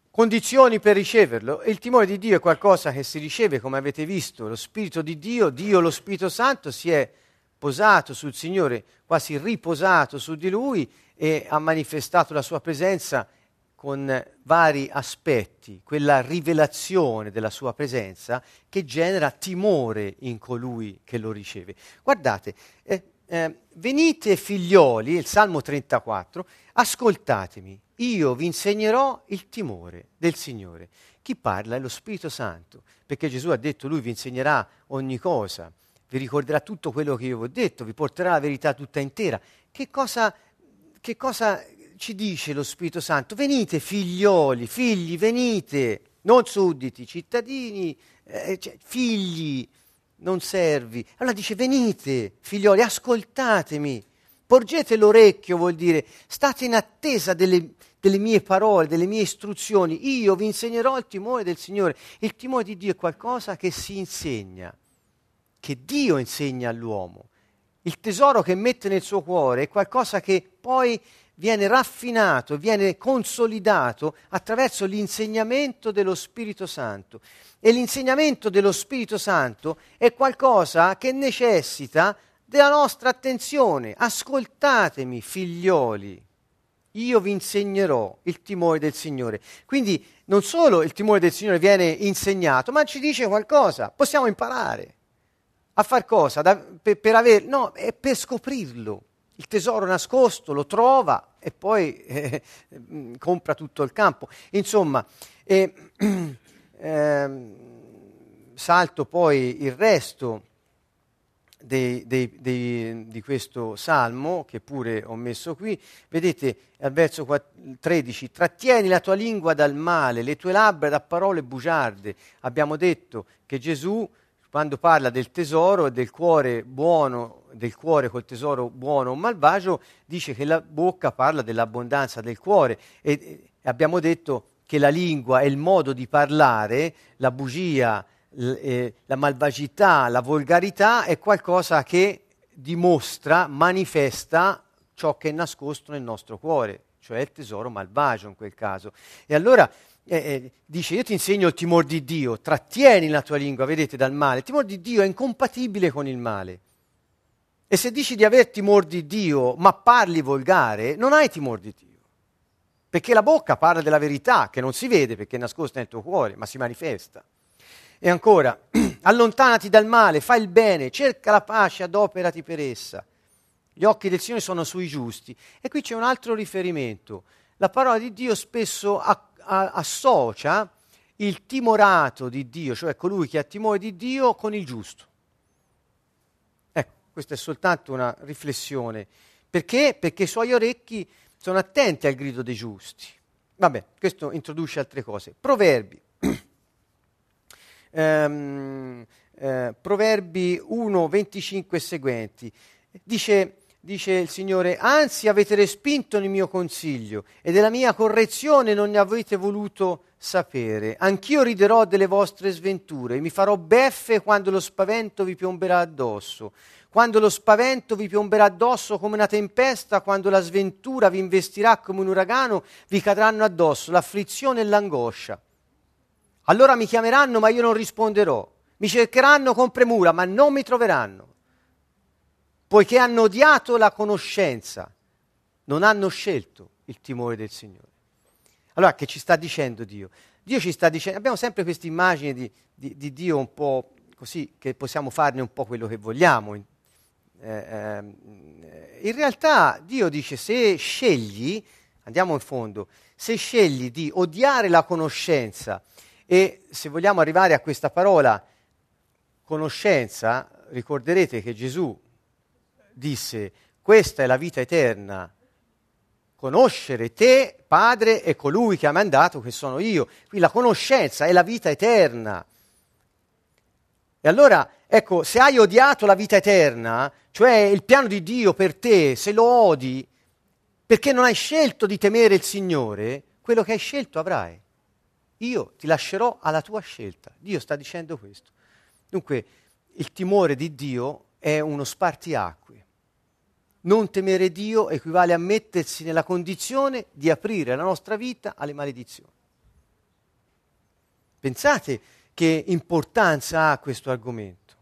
Condizioni per riceverlo. Il timore di Dio è qualcosa che si riceve, come avete visto, lo Spirito di Dio, Dio lo Spirito Santo si è posato sul Signore, quasi riposato su di Lui e ha manifestato la sua presenza con vari aspetti, quella rivelazione della sua presenza che genera timore in colui che lo riceve. Guardate, eh, eh, venite figlioli, il Salmo 34, ascoltatemi, io vi insegnerò il timore del Signore. Chi parla è lo Spirito Santo, perché Gesù ha detto lui vi insegnerà ogni cosa vi ricorderà tutto quello che io vi ho detto, vi porterà la verità tutta intera. Che cosa, che cosa ci dice lo Spirito Santo? Venite figlioli, figli, venite, non sudditi, cittadini, eh, cioè, figli, non servi. Allora dice venite, figlioli, ascoltatemi, porgete l'orecchio, vuol dire state in attesa delle, delle mie parole, delle mie istruzioni. Io vi insegnerò il timore del Signore. Il timore di Dio è qualcosa che si insegna che Dio insegna all'uomo. Il tesoro che mette nel suo cuore è qualcosa che poi viene raffinato, viene consolidato attraverso l'insegnamento dello Spirito Santo. E l'insegnamento dello Spirito Santo è qualcosa che necessita della nostra attenzione. Ascoltatemi, figlioli, io vi insegnerò il timore del Signore. Quindi non solo il timore del Signore viene insegnato, ma ci dice qualcosa, possiamo imparare. A far cosa? Da, per, per aver, no, è per scoprirlo. Il tesoro nascosto lo trova e poi eh, compra tutto il campo. Insomma, eh, eh, salto poi il resto dei, dei, dei, di questo salmo, che pure ho messo qui. Vedete al verso 13, trattieni la tua lingua dal male, le tue labbra da parole bugiarde. Abbiamo detto che Gesù quando parla del tesoro e del cuore buono, del cuore col tesoro buono o malvagio, dice che la bocca parla dell'abbondanza del cuore e, abbiamo detto che la lingua è il modo di parlare, la bugia, l, eh, la malvagità, la volgarità è qualcosa che dimostra, manifesta ciò che è nascosto nel nostro cuore, cioè il tesoro malvagio in quel caso. E allora eh, eh, dice io ti insegno il timore di Dio, trattieni la tua lingua, vedete, dal male. Il timore di Dio è incompatibile con il male. E se dici di aver timore di Dio, ma parli volgare, non hai timore di Dio. Perché la bocca parla della verità, che non si vede perché è nascosta nel tuo cuore, ma si manifesta. E ancora, allontanati dal male, fai il bene, cerca la pace, adoperati per essa. Gli occhi del Signore sono sui giusti. E qui c'è un altro riferimento. La parola di Dio spesso a, a, associa il timorato di Dio, cioè colui che ha timore di Dio, con il giusto. Ecco, questa è soltanto una riflessione. Perché? Perché i suoi orecchi sono attenti al grido dei giusti. Vabbè, questo introduce altre cose. Proverbi. ehm, eh, Proverbi 1, 25 e seguenti. Dice, dice il Signore, anzi avete respinto il mio consiglio e della mia correzione non ne avete voluto sapere. Anch'io riderò delle vostre sventure, mi farò beffe quando lo spavento vi piomberà addosso. Quando lo spavento vi piomberà addosso come una tempesta, quando la sventura vi investirà come un uragano, vi cadranno addosso l'afflizione e l'angoscia. Allora mi chiameranno, ma io non risponderò. Mi cercheranno con premura, ma non mi troveranno. Poiché hanno odiato la conoscenza, non hanno scelto il timore del Signore. Allora, che ci sta dicendo Dio? Dio ci sta dicendo, abbiamo sempre questa immagine di, di, di, Dio un po' così, che possiamo farne un po' quello che vogliamo. Eh, eh, in realtà Dio dice, se scegli, andiamo in fondo, se scegli di odiare la conoscenza e se vogliamo arrivare a questa parola conoscenza, ricorderete che Gesù disse, questa è la vita eterna, conoscere te, Padre, e colui che ha mandato, che sono io. Qui la conoscenza è la vita eterna. E allora, ecco, se hai odiato la vita eterna, cioè il piano di Dio per te, se lo odi, perché non hai scelto di temere il Signore, quello che hai scelto avrai. Io ti lascerò alla tua scelta. Dio sta dicendo questo. Dunque, il timore di Dio è uno spartiacque. Non temere Dio equivale a mettersi nella condizione di aprire la nostra vita alle maledizioni. Pensate che importanza ha questo argomento.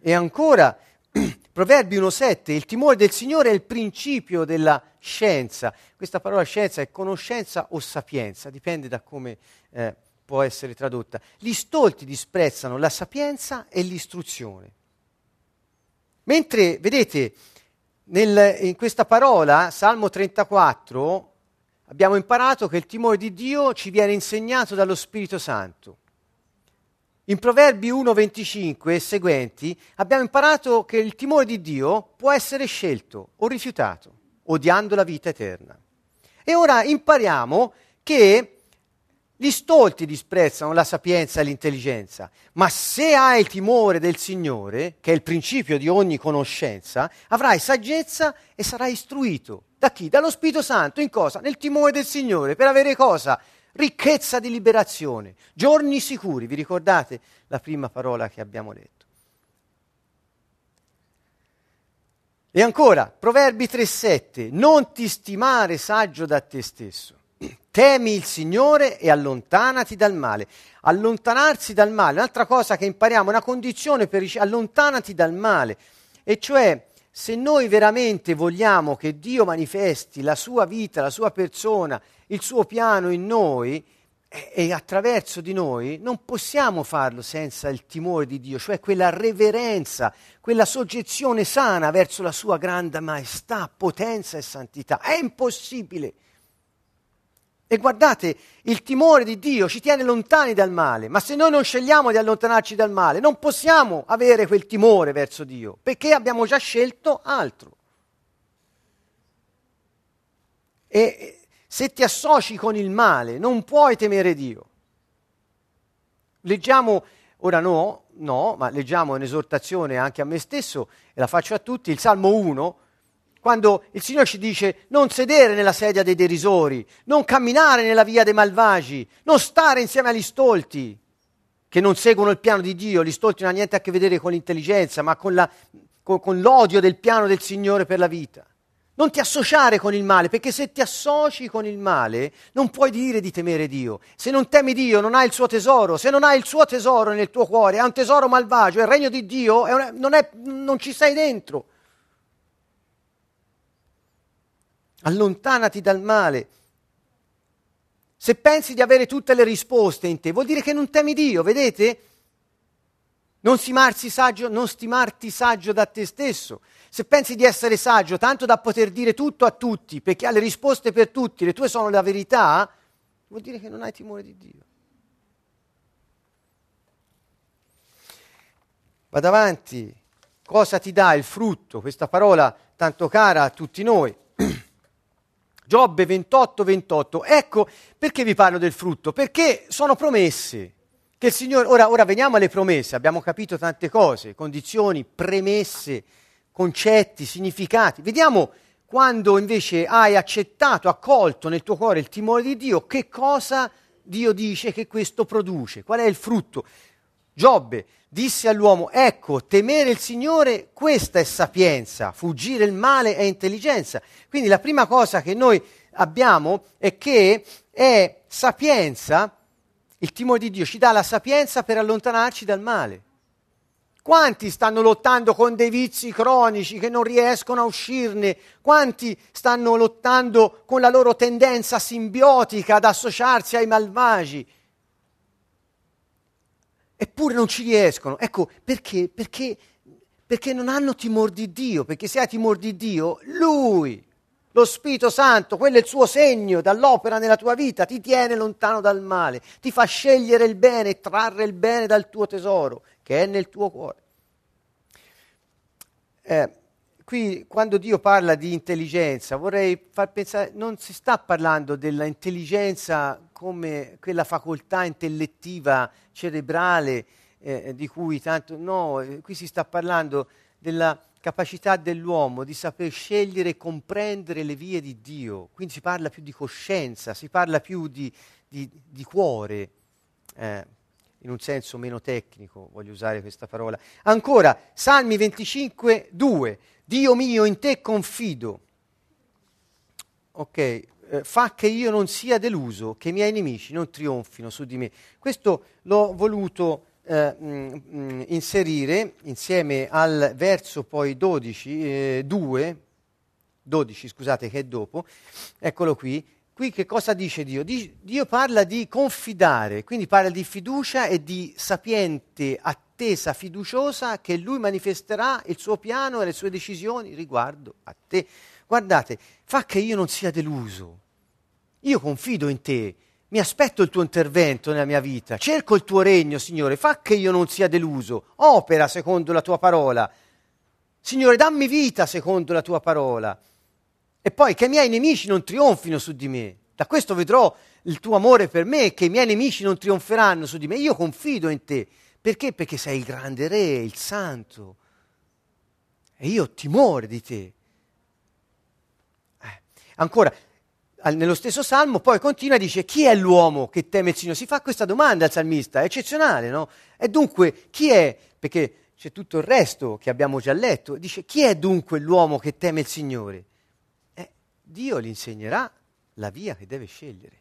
E ancora, Proverbi 1.7, il timore del Signore è il principio della scienza. Questa parola scienza è conoscenza o sapienza, dipende da come eh, può essere tradotta. Gli stolti disprezzano la sapienza e l'istruzione. Mentre, vedete, nel, in questa parola, Salmo 34, abbiamo imparato che il timore di Dio ci viene insegnato dallo Spirito Santo. In Proverbi 1:25 e seguenti abbiamo imparato che il timore di Dio può essere scelto o rifiutato, odiando la vita eterna. E ora impariamo che gli stolti disprezzano la sapienza e l'intelligenza, ma se hai il timore del Signore, che è il principio di ogni conoscenza, avrai saggezza e sarai istruito. Da chi? Dallo Spirito Santo. In cosa? Nel timore del Signore. Per avere cosa? Ricchezza di liberazione. Giorni sicuri. Vi ricordate la prima parola che abbiamo letto? E ancora, Proverbi 3:7. Non ti stimare saggio da te stesso Temi il Signore e allontanati dal male. Allontanarsi dal male, un'altra cosa che impariamo, una condizione per allontanati dal male. E cioè, se noi veramente vogliamo che Dio manifesti la sua vita, la sua persona, il suo piano in noi e attraverso di noi, non possiamo farlo senza il timore di Dio, cioè quella reverenza, quella soggezione sana verso la sua grande maestà, potenza e santità. È impossibile. E guardate, il timore di Dio ci tiene lontani dal male, ma se noi non scegliamo di allontanarci dal male, non possiamo avere quel timore verso Dio, perché abbiamo già scelto altro. E se ti associ con il male, non puoi temere Dio. Leggiamo, ora no, no, ma leggiamo un'esortazione anche a me stesso, e la faccio a tutti, il Salmo 1, quando il Signore ci dice non sedere nella sedia dei derisori, non camminare nella via dei malvagi, non stare insieme agli stolti, che non seguono il piano di Dio, gli stolti non hanno niente a che vedere con l'intelligenza, ma con, la, con, con l'odio del piano del Signore per la vita. Non ti associare con il male, perché se ti associ con il male non puoi dire di temere Dio. Se non temi Dio non hai il suo tesoro, se non hai il suo tesoro nel tuo cuore, è un tesoro malvagio, il regno di Dio è una, non, è, non ci sei dentro. Allontanati dal male. Se pensi di avere tutte le risposte in te, vuol dire che non temi Dio, vedete? Non stimarsi saggio, non stimarti saggio da te stesso. Se pensi di essere saggio, tanto da poter dire tutto a tutti, perché ha le risposte per tutti, le tue sono la verità, vuol dire che non hai timore di Dio. Vado avanti. Cosa ti dà il frutto? Questa parola tanto cara a tutti noi. Giobbe 28, 28. Ecco perché vi parlo del frutto, perché sono promesse. Che il Signore, ora, ora veniamo alle promesse, abbiamo capito tante cose, condizioni, premesse, concetti, significati. Vediamo quando invece hai accettato, accolto nel tuo cuore il timore di Dio, che cosa Dio dice che questo produce, qual è il frutto. Giobbe disse all'uomo, ecco, temere il Signore, questa è sapienza, fuggire il male è intelligenza. Quindi la prima cosa che noi abbiamo è che è sapienza, il timore di Dio ci dà la sapienza per allontanarci dal male. Quanti stanno lottando con dei vizi cronici che non riescono a uscirne? Quanti stanno lottando con la loro tendenza simbiotica ad associarsi ai malvagi? Eppure non ci riescono. Ecco, perché? Perché, perché non hanno timore di Dio, perché se hai timore di Dio, Lui, lo Spirito Santo, quello è il suo segno dall'opera nella tua vita, ti tiene lontano dal male, ti fa scegliere il bene e trarre il bene dal tuo tesoro, che è nel tuo cuore. Eh, qui quando Dio parla di intelligenza, vorrei far pensare, non si sta parlando dell'intelligenza come quella facoltà intellettiva cerebrale eh, di cui tanto... No, eh, qui si sta parlando della capacità dell'uomo di saper scegliere e comprendere le vie di Dio. Quindi si parla più di coscienza, si parla più di, di, di cuore, eh, in un senso meno tecnico, voglio usare questa parola. Ancora, Salmi 25, 2. Dio mio, in te confido. Ok, eh, fa che io non sia deluso, che i miei nemici non trionfino su di me. Questo l'ho voluto eh, mh, mm, mh, mm, inserire insieme al verso poi 12, eh, 2, 12 scusate che è dopo, eccolo qui, qui che cosa dice Dio? Dio parla di confidare, quindi parla di fiducia e di sapiente attesa fiduciosa che lui manifesterà il suo piano e le sue decisioni riguardo a te guardate, fa che io non sia deluso. Io confido in te, mi aspetto il tuo intervento nella mia vita, cerco il tuo regno, Signore, fa che io non sia deluso, opera secondo la tua parola. Signore, dammi vita secondo la tua parola. E poi che i miei nemici non trionfino su di me. Da questo vedrò il tuo amore per me, che i miei nemici non trionferanno su di me. Io confido in te. Perché? Perché sei il grande re, il santo. E io ho timore di te. Ancora, nello stesso salmo, poi continua e dice: Chi è l'uomo che teme il Signore? Si fa questa domanda al salmista, è eccezionale, no? E dunque, chi è? Perché c'è tutto il resto che abbiamo già letto. Dice: Chi è dunque l'uomo che teme il Signore? Eh, Dio gli insegnerà la via che deve scegliere.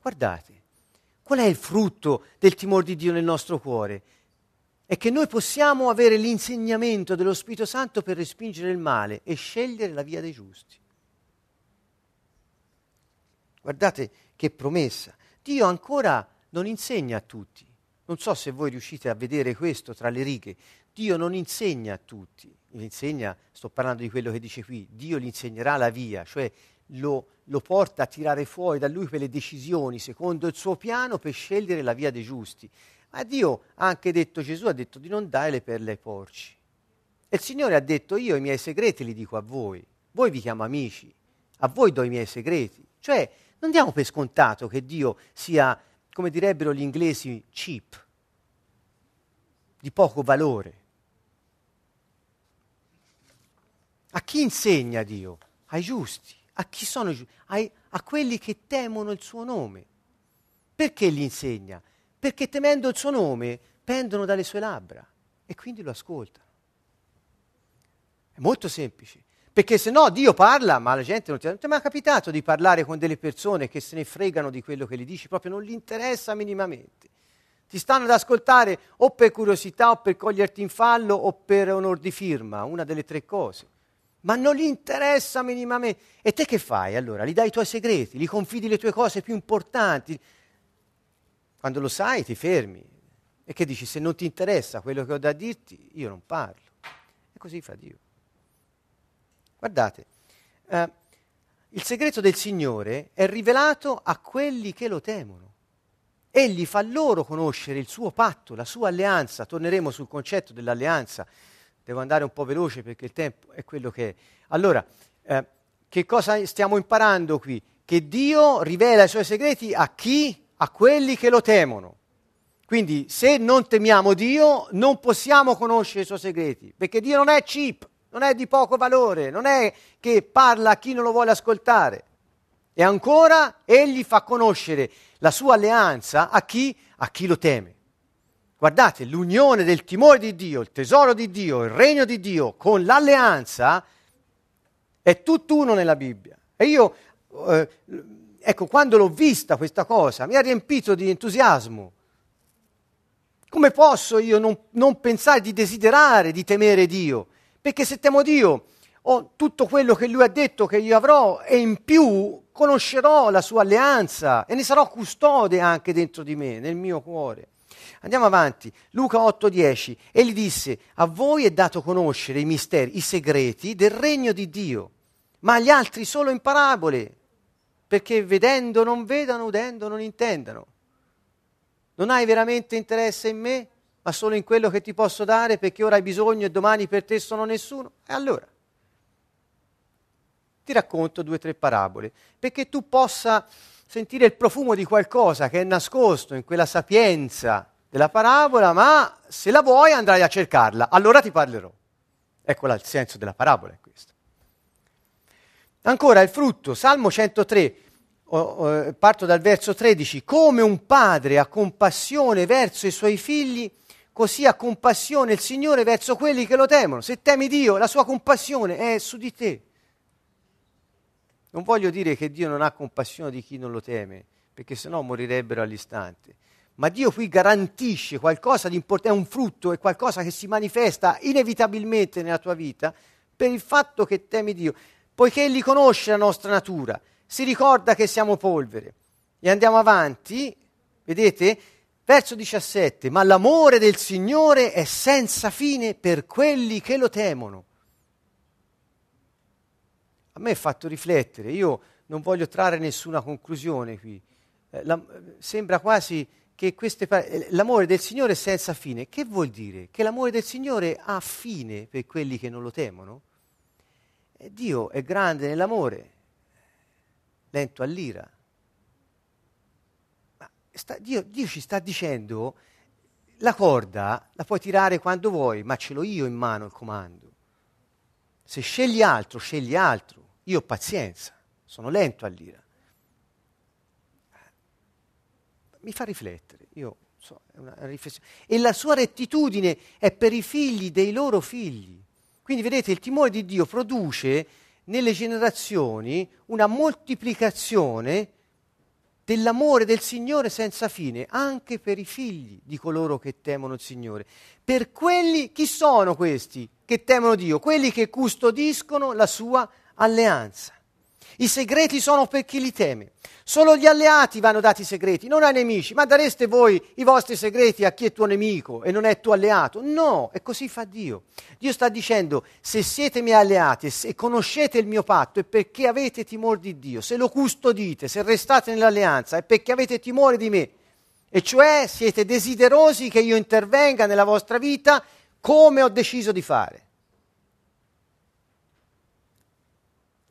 Guardate, qual è il frutto del timore di Dio nel nostro cuore? È che noi possiamo avere l'insegnamento dello Spirito Santo per respingere il male e scegliere la via dei giusti. Guardate che promessa. Dio ancora non insegna a tutti. Non so se voi riuscite a vedere questo tra le righe. Dio non insegna a tutti. Insegna, sto parlando di quello che dice qui, Dio gli insegnerà la via, cioè lo, lo porta a tirare fuori da lui quelle decisioni secondo il suo piano per scegliere la via dei giusti. Ma Dio ha anche detto, Gesù ha detto di non dare le perle ai porci. E il Signore ha detto, io i miei segreti li dico a voi, voi vi chiamo amici, a voi do i miei segreti. Cioè, non diamo per scontato che Dio sia, come direbbero gli inglesi, cheap, di poco valore. A chi insegna Dio? Ai giusti. A chi sono i giusti? Ai, a quelli che temono il suo nome. Perché li insegna? Perché temendo il suo nome pendono dalle sue labbra e quindi lo ascoltano. È molto semplice. Perché se no Dio parla, ma la gente non ti, è mai capitato di parlare con delle persone che se ne fregano di quello che gli dici, proprio non gli interessa minimamente. Ti stanno ad ascoltare o per curiosità o per coglierti in fallo o per onor di firma, una delle tre cose. ma non gli interessa minimamente. E te che fai allora? Gli dai i tuoi segreti, gli confidi le tue cose più importanti. Quando lo sai ti fermi e che dici se non ti interessa quello che ho da dirti, io non parlo. E così fa Dio. Guardate, eh, il segreto del Signore è rivelato a quelli che lo temono. Egli fa loro conoscere il suo patto, la sua alleanza. Torneremo sul concetto dell'alleanza. Devo andare un po' veloce perché il tempo è quello che è. Allora, eh, che cosa stiamo imparando qui? Che Dio rivela i suoi segreti a chi? A quelli che lo temono. Quindi se non temiamo Dio non possiamo conoscere i suoi segreti, perché Dio non è cheap, non è di poco valore, non è che parla a chi non lo vuole ascoltare. E ancora egli fa conoscere la sua alleanza a chi? A chi lo teme. Guardate, l'unione del timore di Dio, il tesoro di Dio, il regno di Dio con l'alleanza è tutt'uno nella Bibbia. E io, eh, ecco, quando l'ho vista questa cosa, mi ha riempito di entusiasmo. Come posso io non, non pensare di desiderare di temere Dio? Perché se temo Dio ho tutto quello che Lui ha detto che io avrò e in più conoscerò la sua alleanza e ne sarò custode anche dentro di me, nel mio cuore. Andiamo avanti, Luca 8:10, egli disse, a voi è dato conoscere i misteri, i segreti del regno di Dio, ma agli altri solo in parabole, perché vedendo non vedano, udendo non intendano. Non hai veramente interesse in me, ma solo in quello che ti posso dare perché ora hai bisogno e domani per te sono nessuno? E allora ti racconto due o tre parabole, perché tu possa sentire il profumo di qualcosa che è nascosto in quella sapienza della parabola, ma se la vuoi andrai a cercarla, allora ti parlerò. Ecco il senso della parabola è questo. Ancora il frutto, Salmo 103, oh, oh, parto dal verso 13, come un padre ha compassione verso i suoi figli, così ha compassione il Signore verso quelli che lo temono. Se temi Dio, la sua compassione è su di te. Non voglio dire che Dio non ha compassione di chi non lo teme, perché sennò morirebbero all'istante. Ma Dio qui garantisce qualcosa di importante, è un frutto, è qualcosa che si manifesta inevitabilmente nella tua vita per il fatto che temi Dio, poiché Egli conosce la nostra natura, si ricorda che siamo polvere. E andiamo avanti, vedete? Verso 17, ma l'amore del Signore è senza fine per quelli che lo temono a me ha fatto riflettere, io non voglio trarre nessuna conclusione qui, eh, la, sembra quasi che queste, eh, l'amore del Signore è senza fine. Che vuol dire? Che l'amore del Signore ha fine per quelli che non lo temono? E Dio è grande nell'amore, lento all'ira. Sta, Dio, Dio ci sta dicendo, la corda la puoi tirare quando vuoi, ma ce l'ho io in mano il comando. Se scegli altro, scegli altro. Io ho pazienza, sono lento all'ira. Mi fa riflettere, io so, è una riflessione. E la sua rettitudine è per i figli dei loro figli. Quindi vedete, il timore di Dio produce nelle generazioni una moltiplicazione dell'amore del Signore senza fine, anche per i figli di coloro che temono il Signore. Per quelli, chi sono questi che temono Dio? Quelli che custodiscono la sua alleanza. I segreti sono per chi li teme. Solo gli alleati vanno dati i segreti, non ai nemici. Ma dareste voi i vostri segreti a chi è tuo nemico e non è tuo alleato? No, e così fa Dio. Dio sta dicendo, se siete miei alleati e conoscete il mio patto è perché avete timore di Dio. Se lo custodite, se restate nell'alleanza è perché avete timore di me. E cioè siete desiderosi che io intervenga nella vostra vita come ho deciso di fare.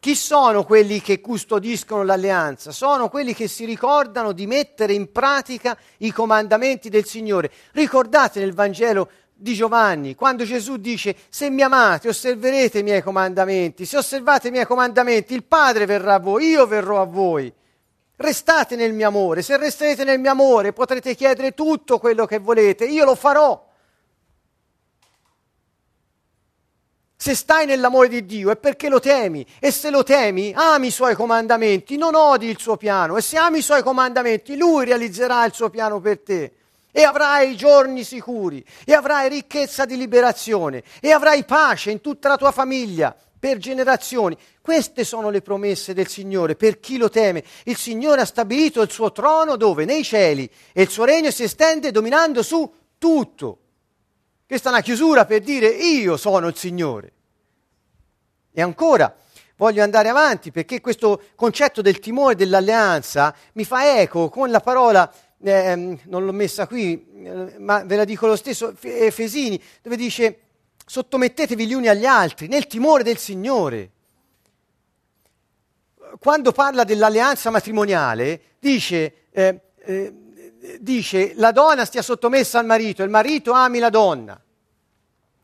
Chi sono quelli che custodiscono l'alleanza? Sono quelli che si ricordano di mettere in pratica i comandamenti del Signore. Ricordate nel Vangelo di Giovanni, quando Gesù dice, se mi amate osserverete i miei comandamenti, se osservate i miei comandamenti il Padre verrà a voi, io verrò a voi. Restate nel mio amore, se resterete nel mio amore potrete chiedere tutto quello che volete, io lo farò. Se stai nell'amore di Dio è perché lo temi e se lo temi ami i suoi comandamenti, non odi il suo piano e se ami i suoi comandamenti lui realizzerà il suo piano per te e avrai giorni sicuri e avrai ricchezza di liberazione e avrai pace in tutta la tua famiglia per generazioni. Queste sono le promesse del Signore per chi lo teme. Il Signore ha stabilito il suo trono dove? Nei cieli e il suo regno si estende dominando su tutto. Questa è una chiusura per dire io sono il Signore. E ancora, voglio andare avanti perché questo concetto del timore dell'alleanza mi fa eco con la parola, eh, non l'ho messa qui, eh, ma ve la dico lo stesso, Efesini, dove dice sottomettetevi gli uni agli altri nel timore del Signore. Quando parla dell'alleanza matrimoniale, dice, eh, eh, dice la donna stia sottomessa al marito, il marito ami la donna,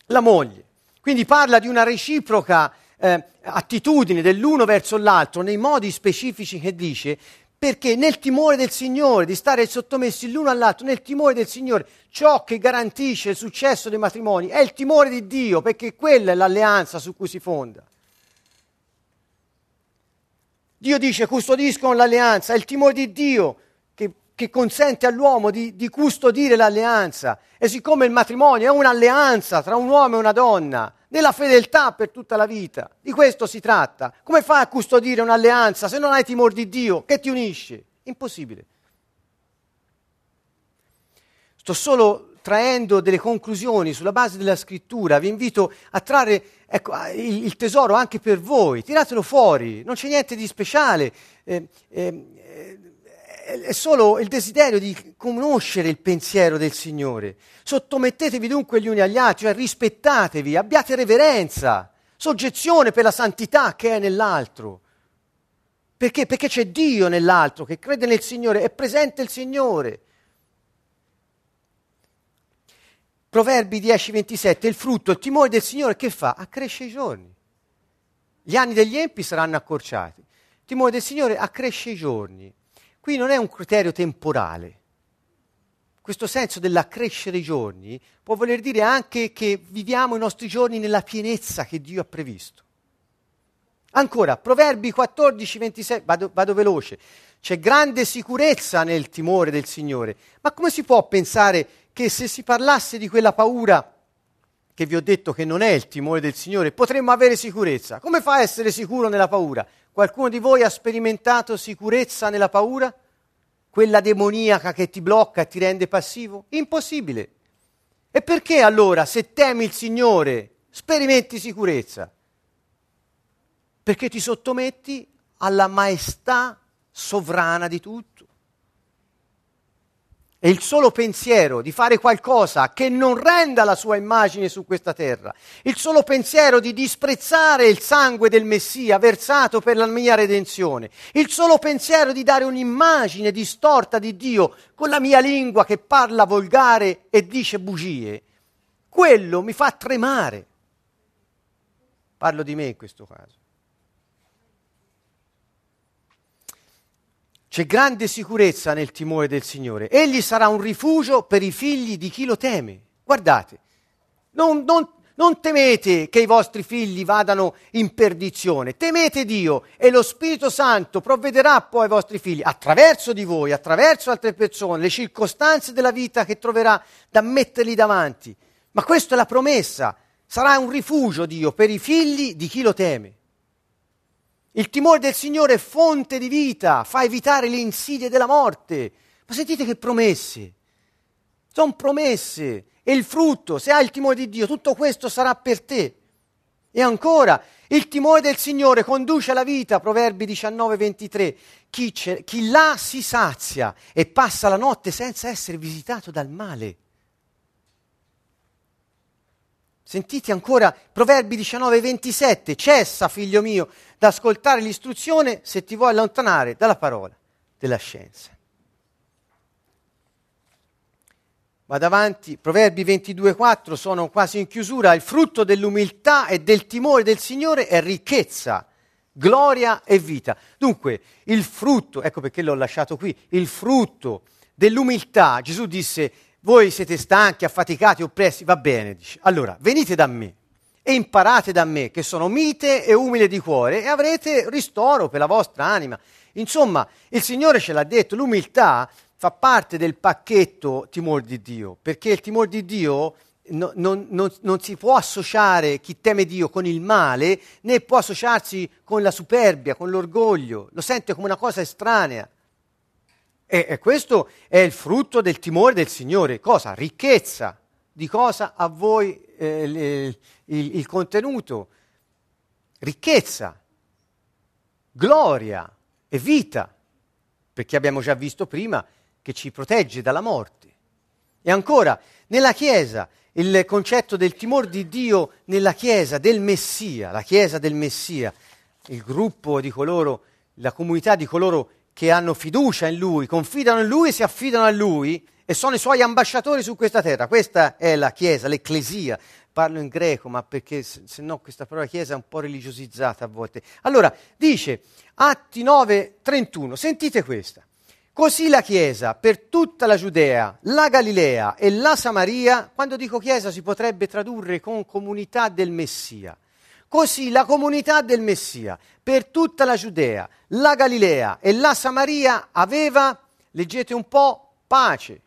la moglie. Quindi parla di una reciproca eh, attitudine dell'uno verso l'altro nei modi specifici che dice, perché nel timore del Signore, di stare sottomessi l'uno all'altro, nel timore del Signore, ciò che garantisce il successo dei matrimoni è il timore di Dio, perché quella è l'alleanza su cui si fonda. Dio dice custodiscono l'alleanza, è il timore di Dio che, consente all'uomo di, di custodire l'alleanza. E siccome il matrimonio è un'alleanza tra un uomo e una donna, nella fedeltà per tutta la vita. Di questo si tratta. Come fai a custodire un'alleanza se non hai timore di Dio che ti unisce? Impossibile. Sto solo traendo delle conclusioni sulla base della scrittura, vi invito a trarre ecco, il, il, tesoro anche per voi, tiratelo fuori, non c'è niente di speciale. Eh, eh, è solo il desiderio di conoscere il pensiero del Signore. Sottomettetevi dunque gli uni agli altri, cioè rispettatevi, abbiate reverenza, soggezione per la santità che è nell'altro. Perché? Perché c'è Dio nell'altro che crede nel Signore, è presente il Signore. Proverbi 10:27, il frutto, il timore del Signore che fa? Accresce i giorni. Gli anni degli empi saranno accorciati. Il timore del Signore accresce i giorni. Qui non è un criterio temporale. Questo senso dell'accrescere i giorni può voler dire anche che viviamo i nostri giorni nella pienezza che Dio ha previsto. Ancora, Proverbi 14, 26, vado, vado veloce. C'è grande sicurezza nel timore del Signore. Ma come si può pensare che se si parlasse di quella paura che vi ho detto che non è il timore del Signore, potremmo avere sicurezza? Come fa a essere sicuro nella paura? Qualcuno di voi ha sperimentato sicurezza nella paura? Quella demoniaca che ti blocca e ti rende passivo? Impossibile. E perché allora, se temi il Signore, sperimenti sicurezza? Perché ti sottometti alla maestà sovrana di tutto. E il solo pensiero di fare qualcosa che non renda la sua immagine su questa terra, il solo pensiero di disprezzare il sangue del Messia versato per la mia redenzione, il solo pensiero di dare un'immagine distorta di Dio con la mia lingua che parla volgare e dice bugie, quello mi fa tremare. Parlo di me in questo caso. C'è grande sicurezza nel timore del Signore. Egli sarà un rifugio per i figli di chi lo teme. Guardate, non, non, non temete che i vostri figli vadano in perdizione, temete Dio e lo Spirito Santo provvederà poi ai vostri figli attraverso di voi, attraverso altre persone, le circostanze della vita che troverà da metterli davanti. Ma questa è la promessa, sarà un rifugio Dio per i figli di chi lo teme. Il timore del Signore è fonte di vita, fa evitare le insidie della morte. Ma sentite che promesse. Sono promesse. E il frutto, se hai il timore di Dio, tutto questo sarà per te. E ancora, il timore del Signore conduce alla vita, Proverbi 19, 23. Chi, chi là si sazia e passa la notte senza essere visitato dal male. Sentite ancora Proverbi 19, 27. Cessa, figlio mio, da ascoltare l'istruzione se ti vuoi allontanare dalla parola della scienza. Vado avanti, Proverbi 22, 4 sono quasi in chiusura. Il frutto dell'umiltà e del timore del Signore è ricchezza, gloria e vita. Dunque, il frutto, ecco perché l'ho lasciato qui, il frutto dell'umiltà, Gesù disse voi siete stanchi, affaticati, oppressi, va bene, dice. Allora, venite da me e imparate da me, che sono mite e umile di cuore, e avrete ristoro per la vostra anima. Insomma, il Signore ce l'ha detto, l'umiltà fa parte del pacchetto timore di Dio, perché il timore di Dio no, non, non, non, si può associare chi teme Dio con il male, né può associarsi con la superbia, con l'orgoglio, lo sente come una cosa estranea. E, e questo è il frutto del timore del Signore. Cosa? Ricchezza. Di cosa a voi eh, il, il, il contenuto? Ricchezza, gloria e vita, perché abbiamo già visto prima che ci protegge dalla morte. E ancora, nella Chiesa, il concetto del timore di Dio nella Chiesa, del Messia, la Chiesa del Messia, il gruppo di coloro, la comunità di coloro che hanno fiducia in Lui, confidano in Lui, si affidano a Lui e sono i Suoi ambasciatori su questa terra. Questa è la Chiesa, l'Ecclesia. Parlo in greco, ma perché se, no questa parola Chiesa è un po' religiosizzata a volte. Allora, dice Atti 9, 31, sentite questa. Così la Chiesa per tutta la Giudea, la Galilea e la Samaria, quando dico Chiesa si potrebbe tradurre con comunità del Messia. Così la comunità del Messia per tutta la Giudea, la Galilea e la Samaria aveva, leggete un po', pace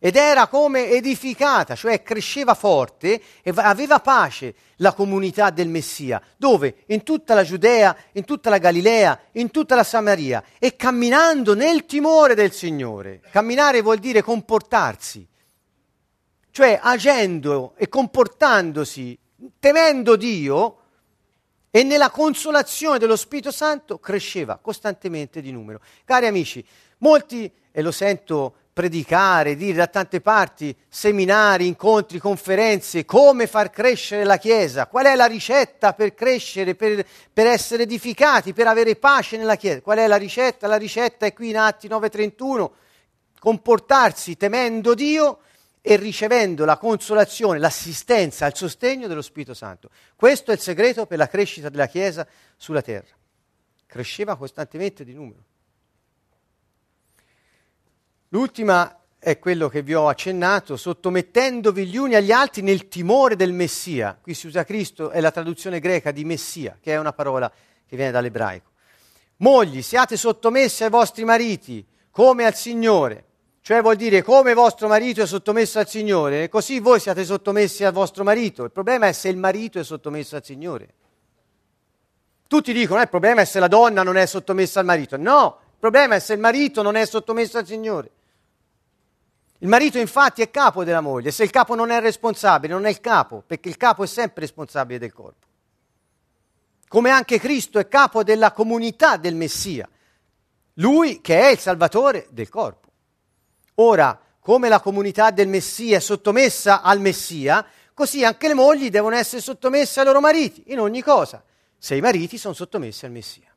ed era come edificata, cioè cresceva forte e aveva pace la comunità del Messia. Dove? In tutta la Giudea, in tutta la Galilea, in tutta la Samaria e camminando nel timore del Signore. Camminare vuol dire comportarsi, cioè agendo e comportandosi, temendo Dio e nella consolazione dello Spirito Santo cresceva costantemente di numero. Cari amici, molti, e lo sento predicare, dire da tante parti, seminari, incontri, conferenze, come far crescere la Chiesa, qual è la ricetta per crescere, per, per, essere edificati, per avere pace nella Chiesa. Qual è la ricetta? La ricetta è qui in Atti 9:31, comportarsi temendo Dio e ricevendo la consolazione, l'assistenza, il sostegno dello Spirito Santo. Questo è il segreto per la crescita della Chiesa sulla terra. Cresceva costantemente di numero. L'ultima è quello che vi ho accennato, sottomettendovi gli uni agli altri nel timore del Messia. Qui si usa Cristo, è la traduzione greca di Messia, che è una parola che viene dall'ebraico. Mogli, siate sottomessi ai vostri mariti come al Signore. Cioè vuol dire come vostro marito è sottomesso al Signore, così voi siate sottomessi al vostro marito. Il problema è se il marito è sottomesso al Signore. Tutti dicono, eh, il problema è se la donna non è sottomessa al marito. No, il problema è se il marito non è sottomesso al Signore. Il marito infatti è capo della moglie, se il capo non è responsabile, non è il capo, perché il capo è sempre responsabile del corpo. Come anche Cristo è capo della comunità del Messia, lui che è il salvatore del corpo. Ora, come la comunità del Messia è sottomessa al Messia, così anche le mogli devono essere sottomesse ai loro mariti, in ogni cosa, se i mariti sono sottomessi al Messia.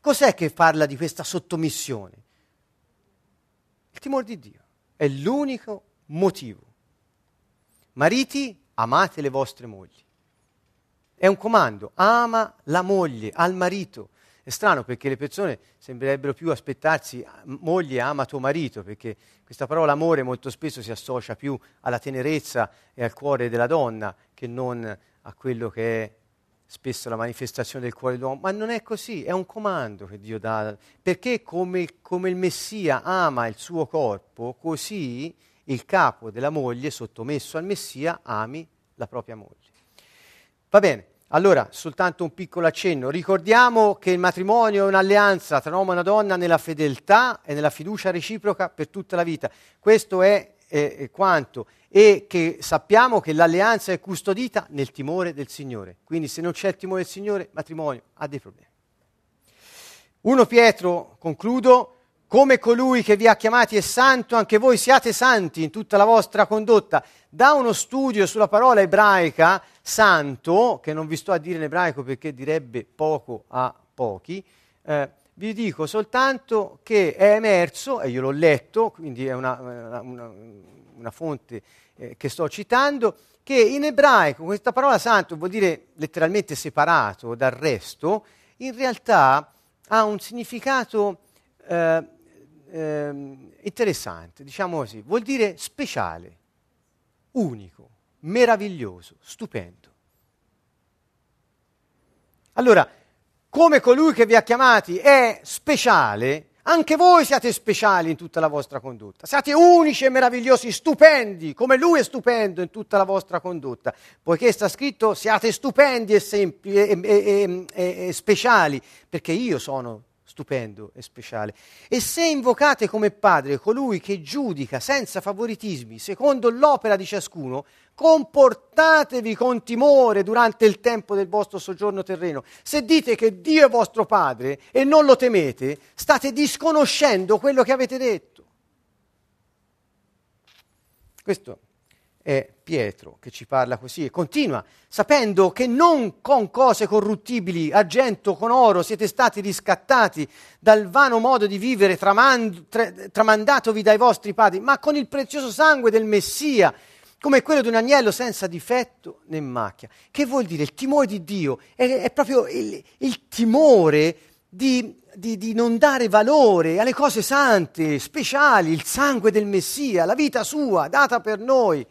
Cos'è che parla di questa sottomissione? Il timore di Dio è l'unico motivo. Mariti, amate le vostre mogli. È un comando, ama la moglie, al marito. È strano perché le persone sembrerebbero più aspettarsi moglie ama tuo marito, perché questa parola amore molto spesso si associa più alla tenerezza e al cuore della donna che non a quello che è spesso la manifestazione del cuore dell'uomo, ma non è così, è un comando che Dio dà, perché come, come il Messia ama il suo corpo, così il capo della moglie, sottomesso al Messia, ami la propria moglie. Va bene, allora, soltanto un piccolo accenno. Ricordiamo che il matrimonio è un'alleanza tra un uomo e una donna nella fedeltà e nella fiducia reciproca per tutta la vita. Questo è eh, quanto e che sappiamo che l'alleanza è custodita nel timore del Signore. Quindi se non c'è il timore del Signore, il matrimonio ha dei problemi. 1 Pietro, concludo, come colui che vi ha chiamati è santo, anche voi siate santi in tutta la vostra condotta. Da uno studio sulla parola ebraica santo, che non vi sto a dire in ebraico perché direbbe poco a pochi, eh, vi dico soltanto che è emerso, e io l'ho letto, quindi è una, una, una fonte eh, che sto citando, che in ebraico questa parola santo vuol dire letteralmente separato dal resto, in realtà ha un significato eh, eh, interessante, diciamo così, vuol dire speciale, unico, meraviglioso, stupendo. Allora, come colui che vi ha chiamati è speciale, Anche voi siate speciali in tutta la vostra condotta. Siate unici e meravigliosi, stupendi, come Lui è stupendo in tutta la vostra condotta. Poiché sta scritto siate stupendi e, sempli, e, e, e speciali, perché io sono stupendo e speciale. E se invocate come Padre colui che giudica senza favoritismi, secondo l'opera di ciascuno, comportatevi con timore durante il tempo del vostro soggiorno terreno. Se dite che Dio è vostro Padre e non lo temete, state disconoscendo quello che avete detto. Questo è Pietro che ci parla così e continua, sapendo che non con cose corruttibili, argento, con oro, siete stati riscattati dal vano modo di vivere tramand- tra- tramandatovi dai vostri padri, ma con il prezioso sangue del Messia, come quello di un agnello senza difetto né macchia. Che vuol dire? Il timore di Dio è, è proprio il, il timore di, di, di, non dare valore alle cose sante, speciali, il sangue del Messia, la vita sua data per noi.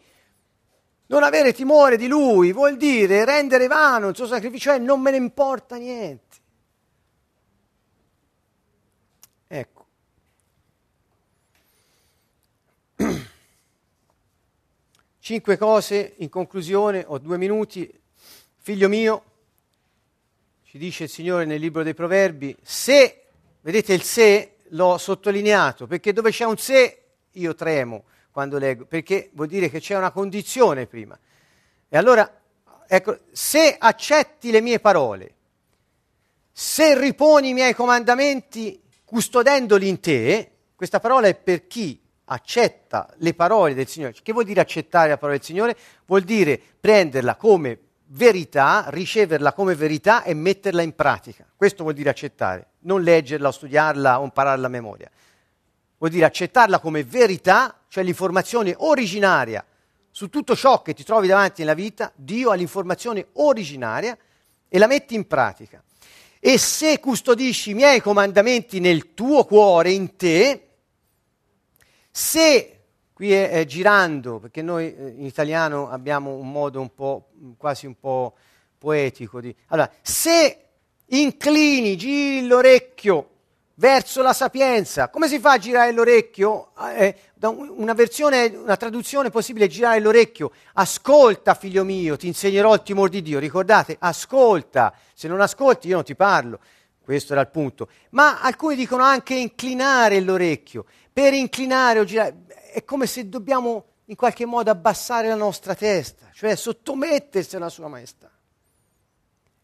Non avere timore di lui vuol dire rendere vano il suo sacrificio, cioè non me ne importa niente. Ecco. Cinque cose in conclusione, ho due minuti. Figlio mio, ci dice il Signore nel libro dei Proverbi, se, vedete il se, l'ho sottolineato, perché dove c'è un se io tremo quando leggo, perché vuol dire che c'è una condizione prima. E allora, ecco, se accetti le mie parole, se riponi i miei comandamenti custodendoli in te, questa parola è per chi accetta le parole del Signore. Che vuol dire accettare la parola del Signore? Vuol dire prenderla come verità, riceverla come verità e metterla in pratica. Questo vuol dire accettare, non leggerla o studiarla o impararla a memoria vuol dire accettarla come verità, cioè l'informazione originaria su tutto ciò che ti trovi davanti nella vita, Dio ha l'informazione originaria e la metti in pratica. E se custodisci i miei comandamenti nel tuo cuore, in te, se, qui è, è girando, perché noi eh, in italiano abbiamo un modo un po', quasi un po' poetico di... Allora, se inclini, giri l'orecchio verso la sapienza. Come si fa a girare l'orecchio? Eh, una versione, una traduzione possibile è girare l'orecchio. Ascolta, figlio mio, ti insegnerò il timore di Dio. Ricordate, ascolta. Se non ascolti, io non ti parlo. Questo era il punto. Ma alcuni dicono anche inclinare l'orecchio. Per inclinare o girare, è come se dobbiamo in qualche modo abbassare la nostra testa, cioè sottomettersi alla sua maestà,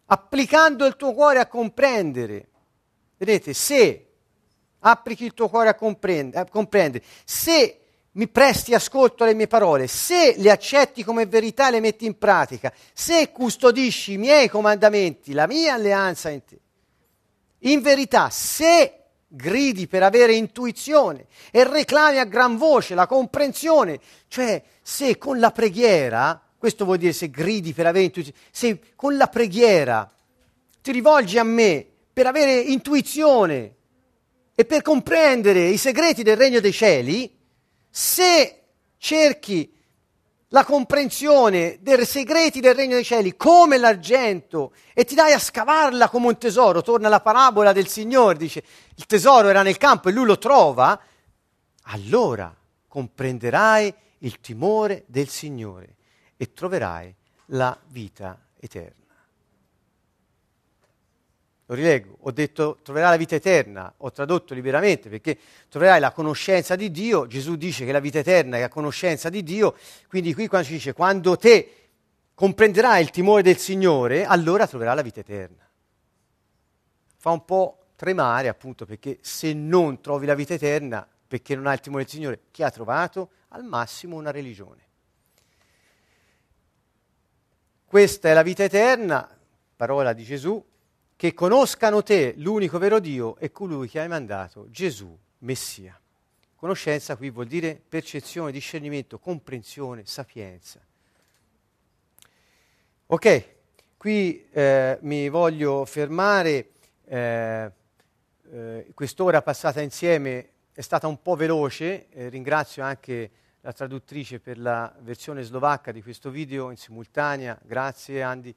applicando il tuo cuore a comprendere. Vedete, se applichi il tuo cuore a, comprendere, a comprendere, se mi presti ascolto alle mie parole, se le accetti come verità e le metti in pratica, se custodisci i miei comandamenti, la mia alleanza in te, in verità, se gridi per avere intuizione e reclami a gran voce la comprensione, cioè se con la preghiera, questo vuol dire se gridi per avere intuizione, se con la preghiera ti rivolgi a me per avere intuizione e per comprendere i segreti del regno dei cieli, se cerchi la comprensione dei segreti del regno dei cieli come l'argento e ti dai a scavarla come un tesoro, torna la parabola del Signore, dice il tesoro era nel campo e lui lo trova, allora comprenderai il timore del Signore e troverai la vita eterna. Lo rileggo, ho detto troverai la vita eterna, ho tradotto liberamente perché troverai la conoscenza di Dio, Gesù dice che la vita eterna è la conoscenza di Dio, quindi qui quando ci dice quando te comprenderai il timore del Signore, allora troverai la vita eterna. Fa un po' tremare appunto perché se non trovi la vita eterna, perché non hai il timore del Signore, chi ha trovato? Al massimo una religione. Questa è la vita eterna, parola di Gesù, che conoscano te, l'unico vero Dio, e colui che hai mandato, Gesù, Messia. Conoscenza qui vuol dire percezione, discernimento, comprensione, sapienza. Ok, qui eh, mi voglio fermare, eh, eh, quest'ora passata insieme è stata un po' veloce, eh, ringrazio anche la traduttrice per la versione slovacca di questo video in simultanea, grazie Andy.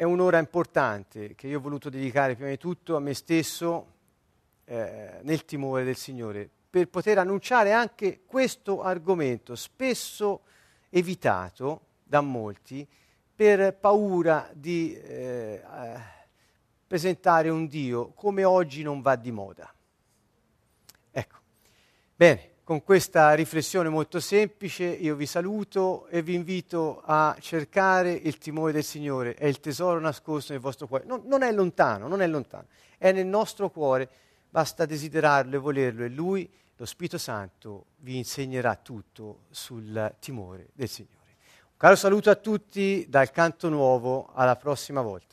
È un'ora importante che io ho voluto dedicare prima di tutto a me stesso, eh, nel timore del Signore, per poter annunciare anche questo argomento, spesso evitato da molti, per paura di eh, presentare un Dio come oggi non va di moda. Ecco, bene, con questa riflessione molto semplice io vi saluto e vi invito a cercare il timore del Signore, è il tesoro nascosto nel vostro cuore. Non, non è lontano, non è lontano, è nel nostro cuore, basta desiderarlo e volerlo e Lui, lo Spirito Santo, vi insegnerà tutto sul timore del Signore. Un caro saluto a tutti dal canto nuovo, alla prossima volta.